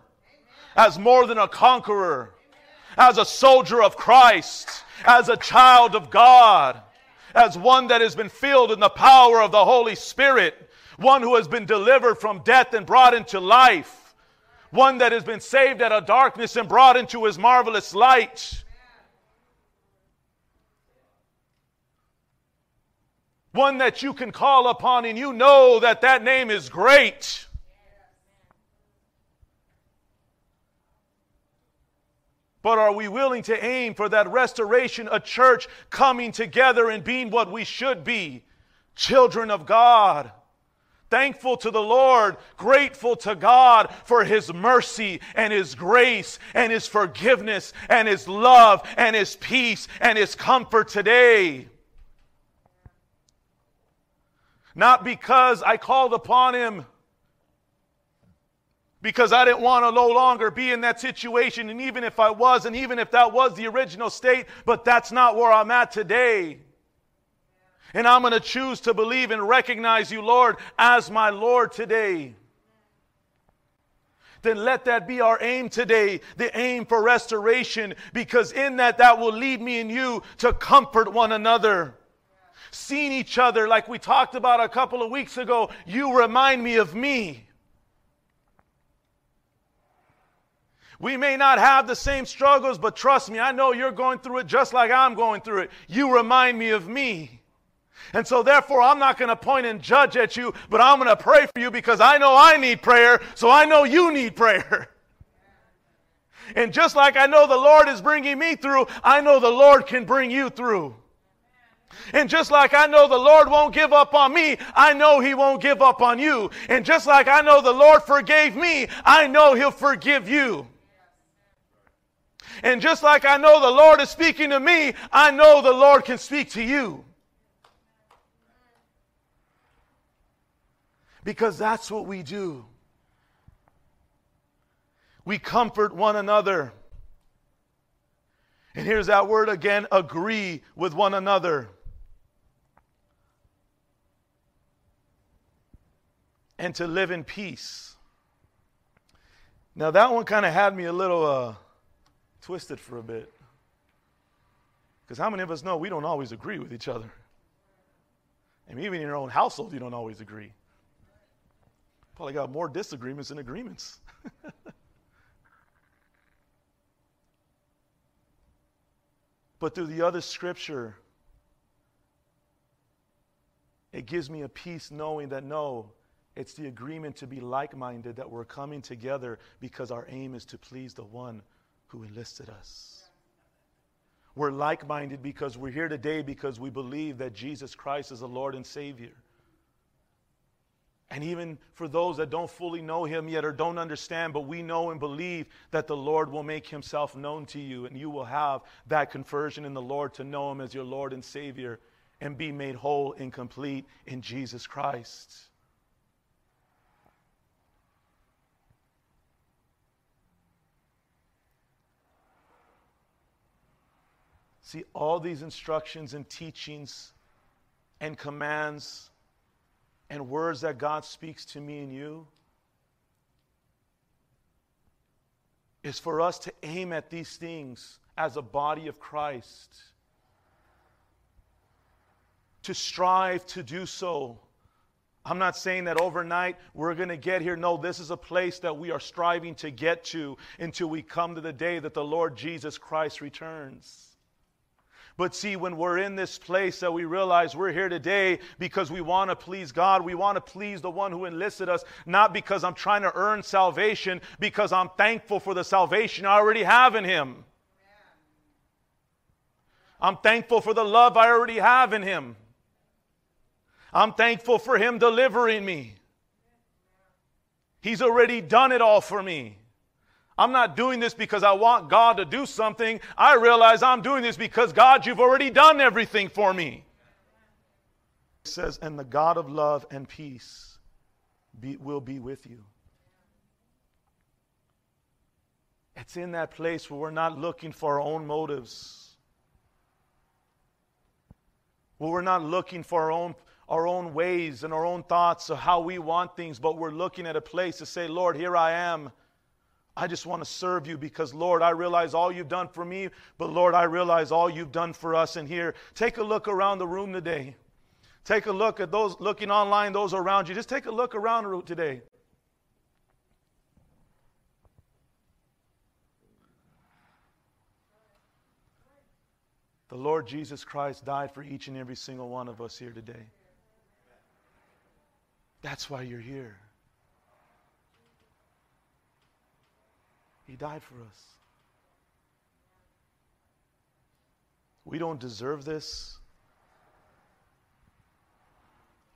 as more than a conqueror, as a soldier of Christ, as a child of God, as one that has been filled in the power of the Holy Spirit, one who has been delivered from death and brought into life, one that has been saved out of darkness and brought into his marvelous light. One that you can call upon and you know that that name is great. But are we willing to aim for that restoration, a church coming together and being what we should be? Children of God. Thankful to the Lord, grateful to God for His mercy and His grace and His forgiveness and His love and His peace and His comfort today. Not because I called upon him, because I didn't want to no longer be in that situation. And even if I was, and even if that was the original state, but that's not where I'm at today. And I'm going to choose to believe and recognize you, Lord, as my Lord today. Then let that be our aim today, the aim for restoration, because in that, that will lead me and you to comfort one another. Seeing each other, like we talked about a couple of weeks ago, you remind me of me. We may not have the same struggles, but trust me, I know you're going through it just like I'm going through it. You remind me of me. And so, therefore, I'm not going to point and judge at you, but I'm going to pray for you because I know I need prayer, so I know you need prayer. And just like I know the Lord is bringing me through, I know the Lord can bring you through. And just like I know the Lord won't give up on me, I know He won't give up on you. And just like I know the Lord forgave me, I know He'll forgive you. And just like I know the Lord is speaking to me, I know the Lord can speak to you. Because that's what we do. We comfort one another. And here's that word again agree with one another. And to live in peace. Now, that one kind of had me a little. Uh, twisted for a bit. Because how many of us know we don't always agree with each other? And even in your own household, you don't always agree. Probably got more disagreements than agreements. but through the other scripture, it gives me a peace knowing that no, it's the agreement to be like minded that we're coming together because our aim is to please the one who enlisted us. We're like minded because we're here today because we believe that Jesus Christ is the Lord and Savior. And even for those that don't fully know Him yet or don't understand, but we know and believe that the Lord will make Himself known to you and you will have that conversion in the Lord to know Him as your Lord and Savior and be made whole and complete in Jesus Christ. See, all these instructions and teachings and commands and words that God speaks to me and you is for us to aim at these things as a body of Christ, to strive to do so. I'm not saying that overnight we're going to get here. No, this is a place that we are striving to get to until we come to the day that the Lord Jesus Christ returns. But see, when we're in this place that we realize we're here today because we want to please God, we want to please the one who enlisted us, not because I'm trying to earn salvation, because I'm thankful for the salvation I already have in Him. I'm thankful for the love I already have in Him. I'm thankful for Him delivering me. He's already done it all for me. I'm not doing this because I want God to do something. I realize I'm doing this because God, you've already done everything for me. It says, and the God of love and peace be, will be with you. It's in that place where we're not looking for our own motives. Where we're not looking for our own, our own ways and our own thoughts of how we want things, but we're looking at a place to say, Lord, here I am. I just want to serve you because, Lord, I realize all you've done for me, but Lord, I realize all you've done for us in here. Take a look around the room today. Take a look at those looking online, those around you. Just take a look around today. The Lord Jesus Christ died for each and every single one of us here today. That's why you're here. He died for us. We don't deserve this.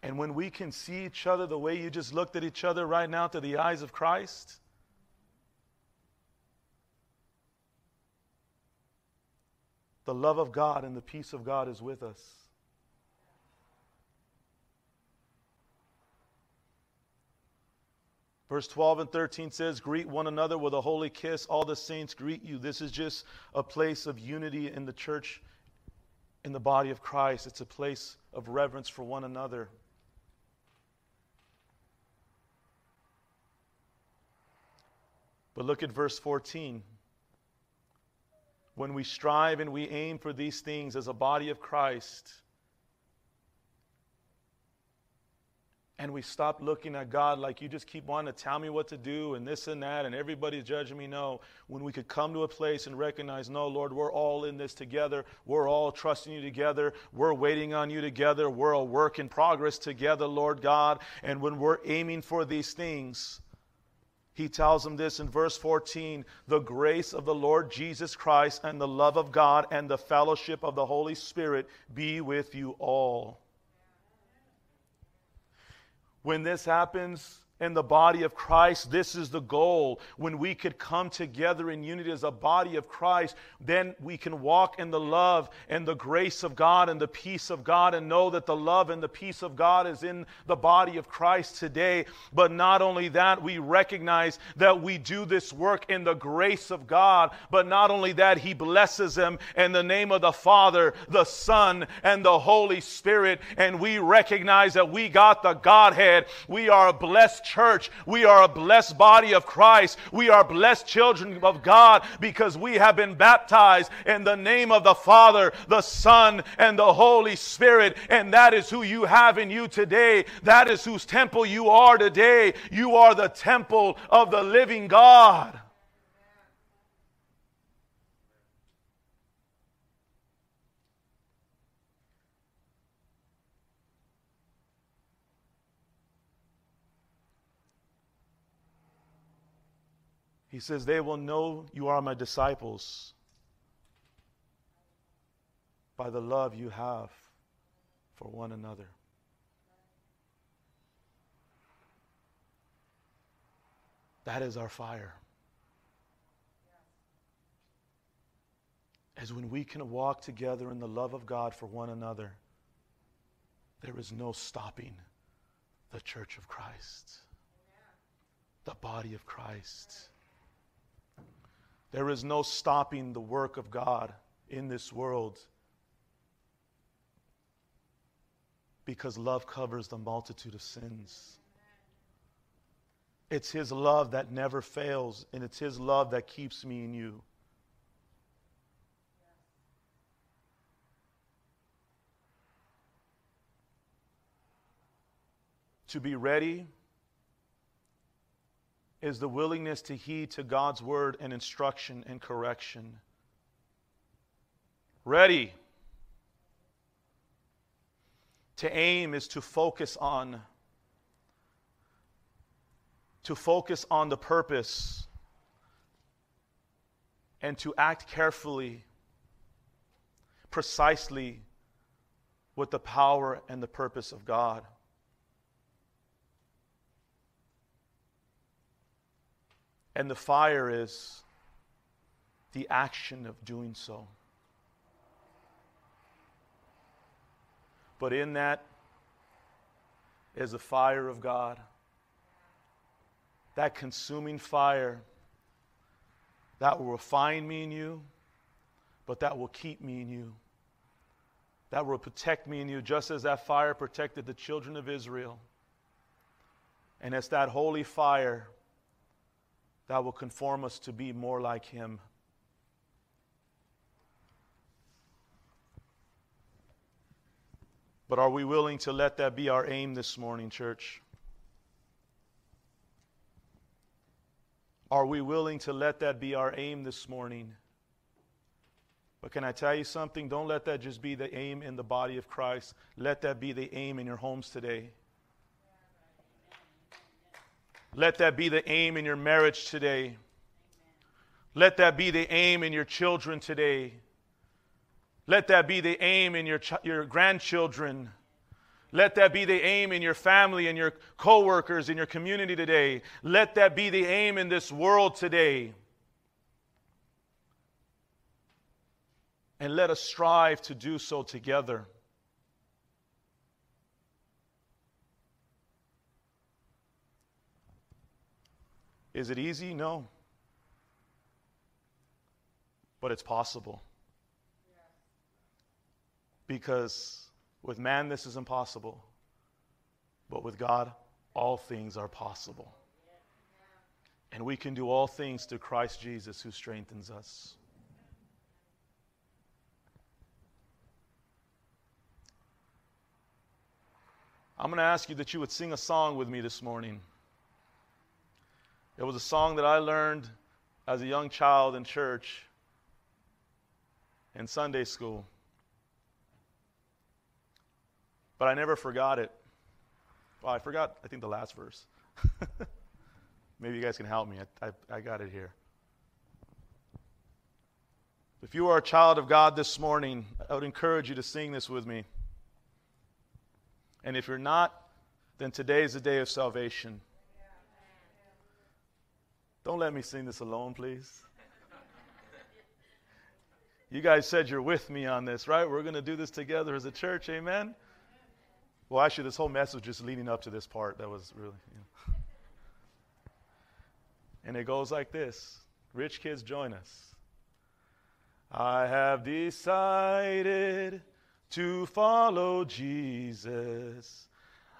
And when we can see each other the way you just looked at each other right now through the eyes of Christ, the love of God and the peace of God is with us. Verse 12 and 13 says, Greet one another with a holy kiss. All the saints greet you. This is just a place of unity in the church, in the body of Christ. It's a place of reverence for one another. But look at verse 14. When we strive and we aim for these things as a body of Christ, and we stop looking at God like you just keep wanting to tell me what to do and this and that, and everybody's judging me. No, when we could come to a place and recognize, no, Lord, we're all in this together. We're all trusting you together. We're waiting on you together. We're a work in progress together, Lord God. And when we're aiming for these things, he tells them this in verse 14 the grace of the Lord Jesus Christ and the love of God and the fellowship of the Holy Spirit be with you all. When this happens, in the body of Christ. This is the goal. When we could come together in unity as a body of Christ, then we can walk in the love and the grace of God and the peace of God and know that the love and the peace of God is in the body of Christ today. But not only that, we recognize that we do this work in the grace of God, but not only that, He blesses them in the name of the Father, the Son, and the Holy Spirit. And we recognize that we got the Godhead. We are blessed church. We are a blessed body of Christ. We are blessed children of God because we have been baptized in the name of the Father, the Son, and the Holy Spirit. And that is who you have in you today. That is whose temple you are today. You are the temple of the living God. He says, They will know you are my disciples by the love you have for one another. That is our fire. As when we can walk together in the love of God for one another, there is no stopping the church of Christ, the body of Christ. There is no stopping the work of God in this world because love covers the multitude of sins. It's His love that never fails, and it's His love that keeps me in you. To be ready is the willingness to heed to God's word and instruction and correction. Ready. To aim is to focus on to focus on the purpose and to act carefully precisely with the power and the purpose of God. And the fire is the action of doing so. But in that is the fire of God, that consuming fire that will refine me in you, but that will keep me in you, that will protect me in you, just as that fire protected the children of Israel. And it's that holy fire that will conform us to be more like Him. But are we willing to let that be our aim this morning, church? Are we willing to let that be our aim this morning? But can I tell you something? Don't let that just be the aim in the body of Christ. Let that be the aim in your homes today. Let that be the aim in your marriage today. Let that be the aim in your children today. Let that be the aim in your, ch- your grandchildren. Let that be the aim in your family and your coworkers in your community today. Let that be the aim in this world today. And let us strive to do so together. Is it easy? No. But it's possible. Because with man, this is impossible. But with God, all things are possible. And we can do all things through Christ Jesus who strengthens us. I'm going to ask you that you would sing a song with me this morning. It was a song that I learned as a young child in church in Sunday school. But I never forgot it. Well, I forgot, I think, the last verse. Maybe you guys can help me. I, I, I got it here. If you are a child of God this morning, I would encourage you to sing this with me. And if you're not, then today is the day of salvation. Don't let me sing this alone, please. You guys said you're with me on this, right? We're going to do this together as a church, amen? Well, actually, this whole message just leading up to this part. That was really, you know. And it goes like this Rich kids, join us. I have decided to follow Jesus.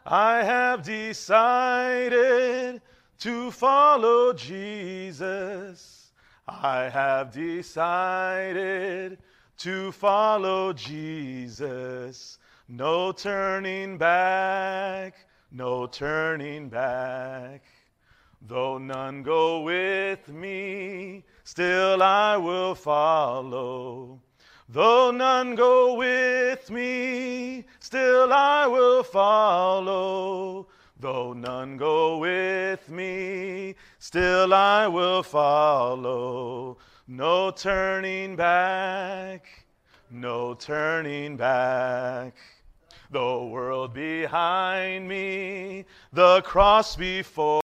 I have decided to follow Jesus. I have decided to follow Jesus. No turning back, no turning back. Though none go with me, still I will follow. Though none go with me, still I will follow. Though none go with me, still I will follow. No turning back, no turning back. The world behind me, the cross before.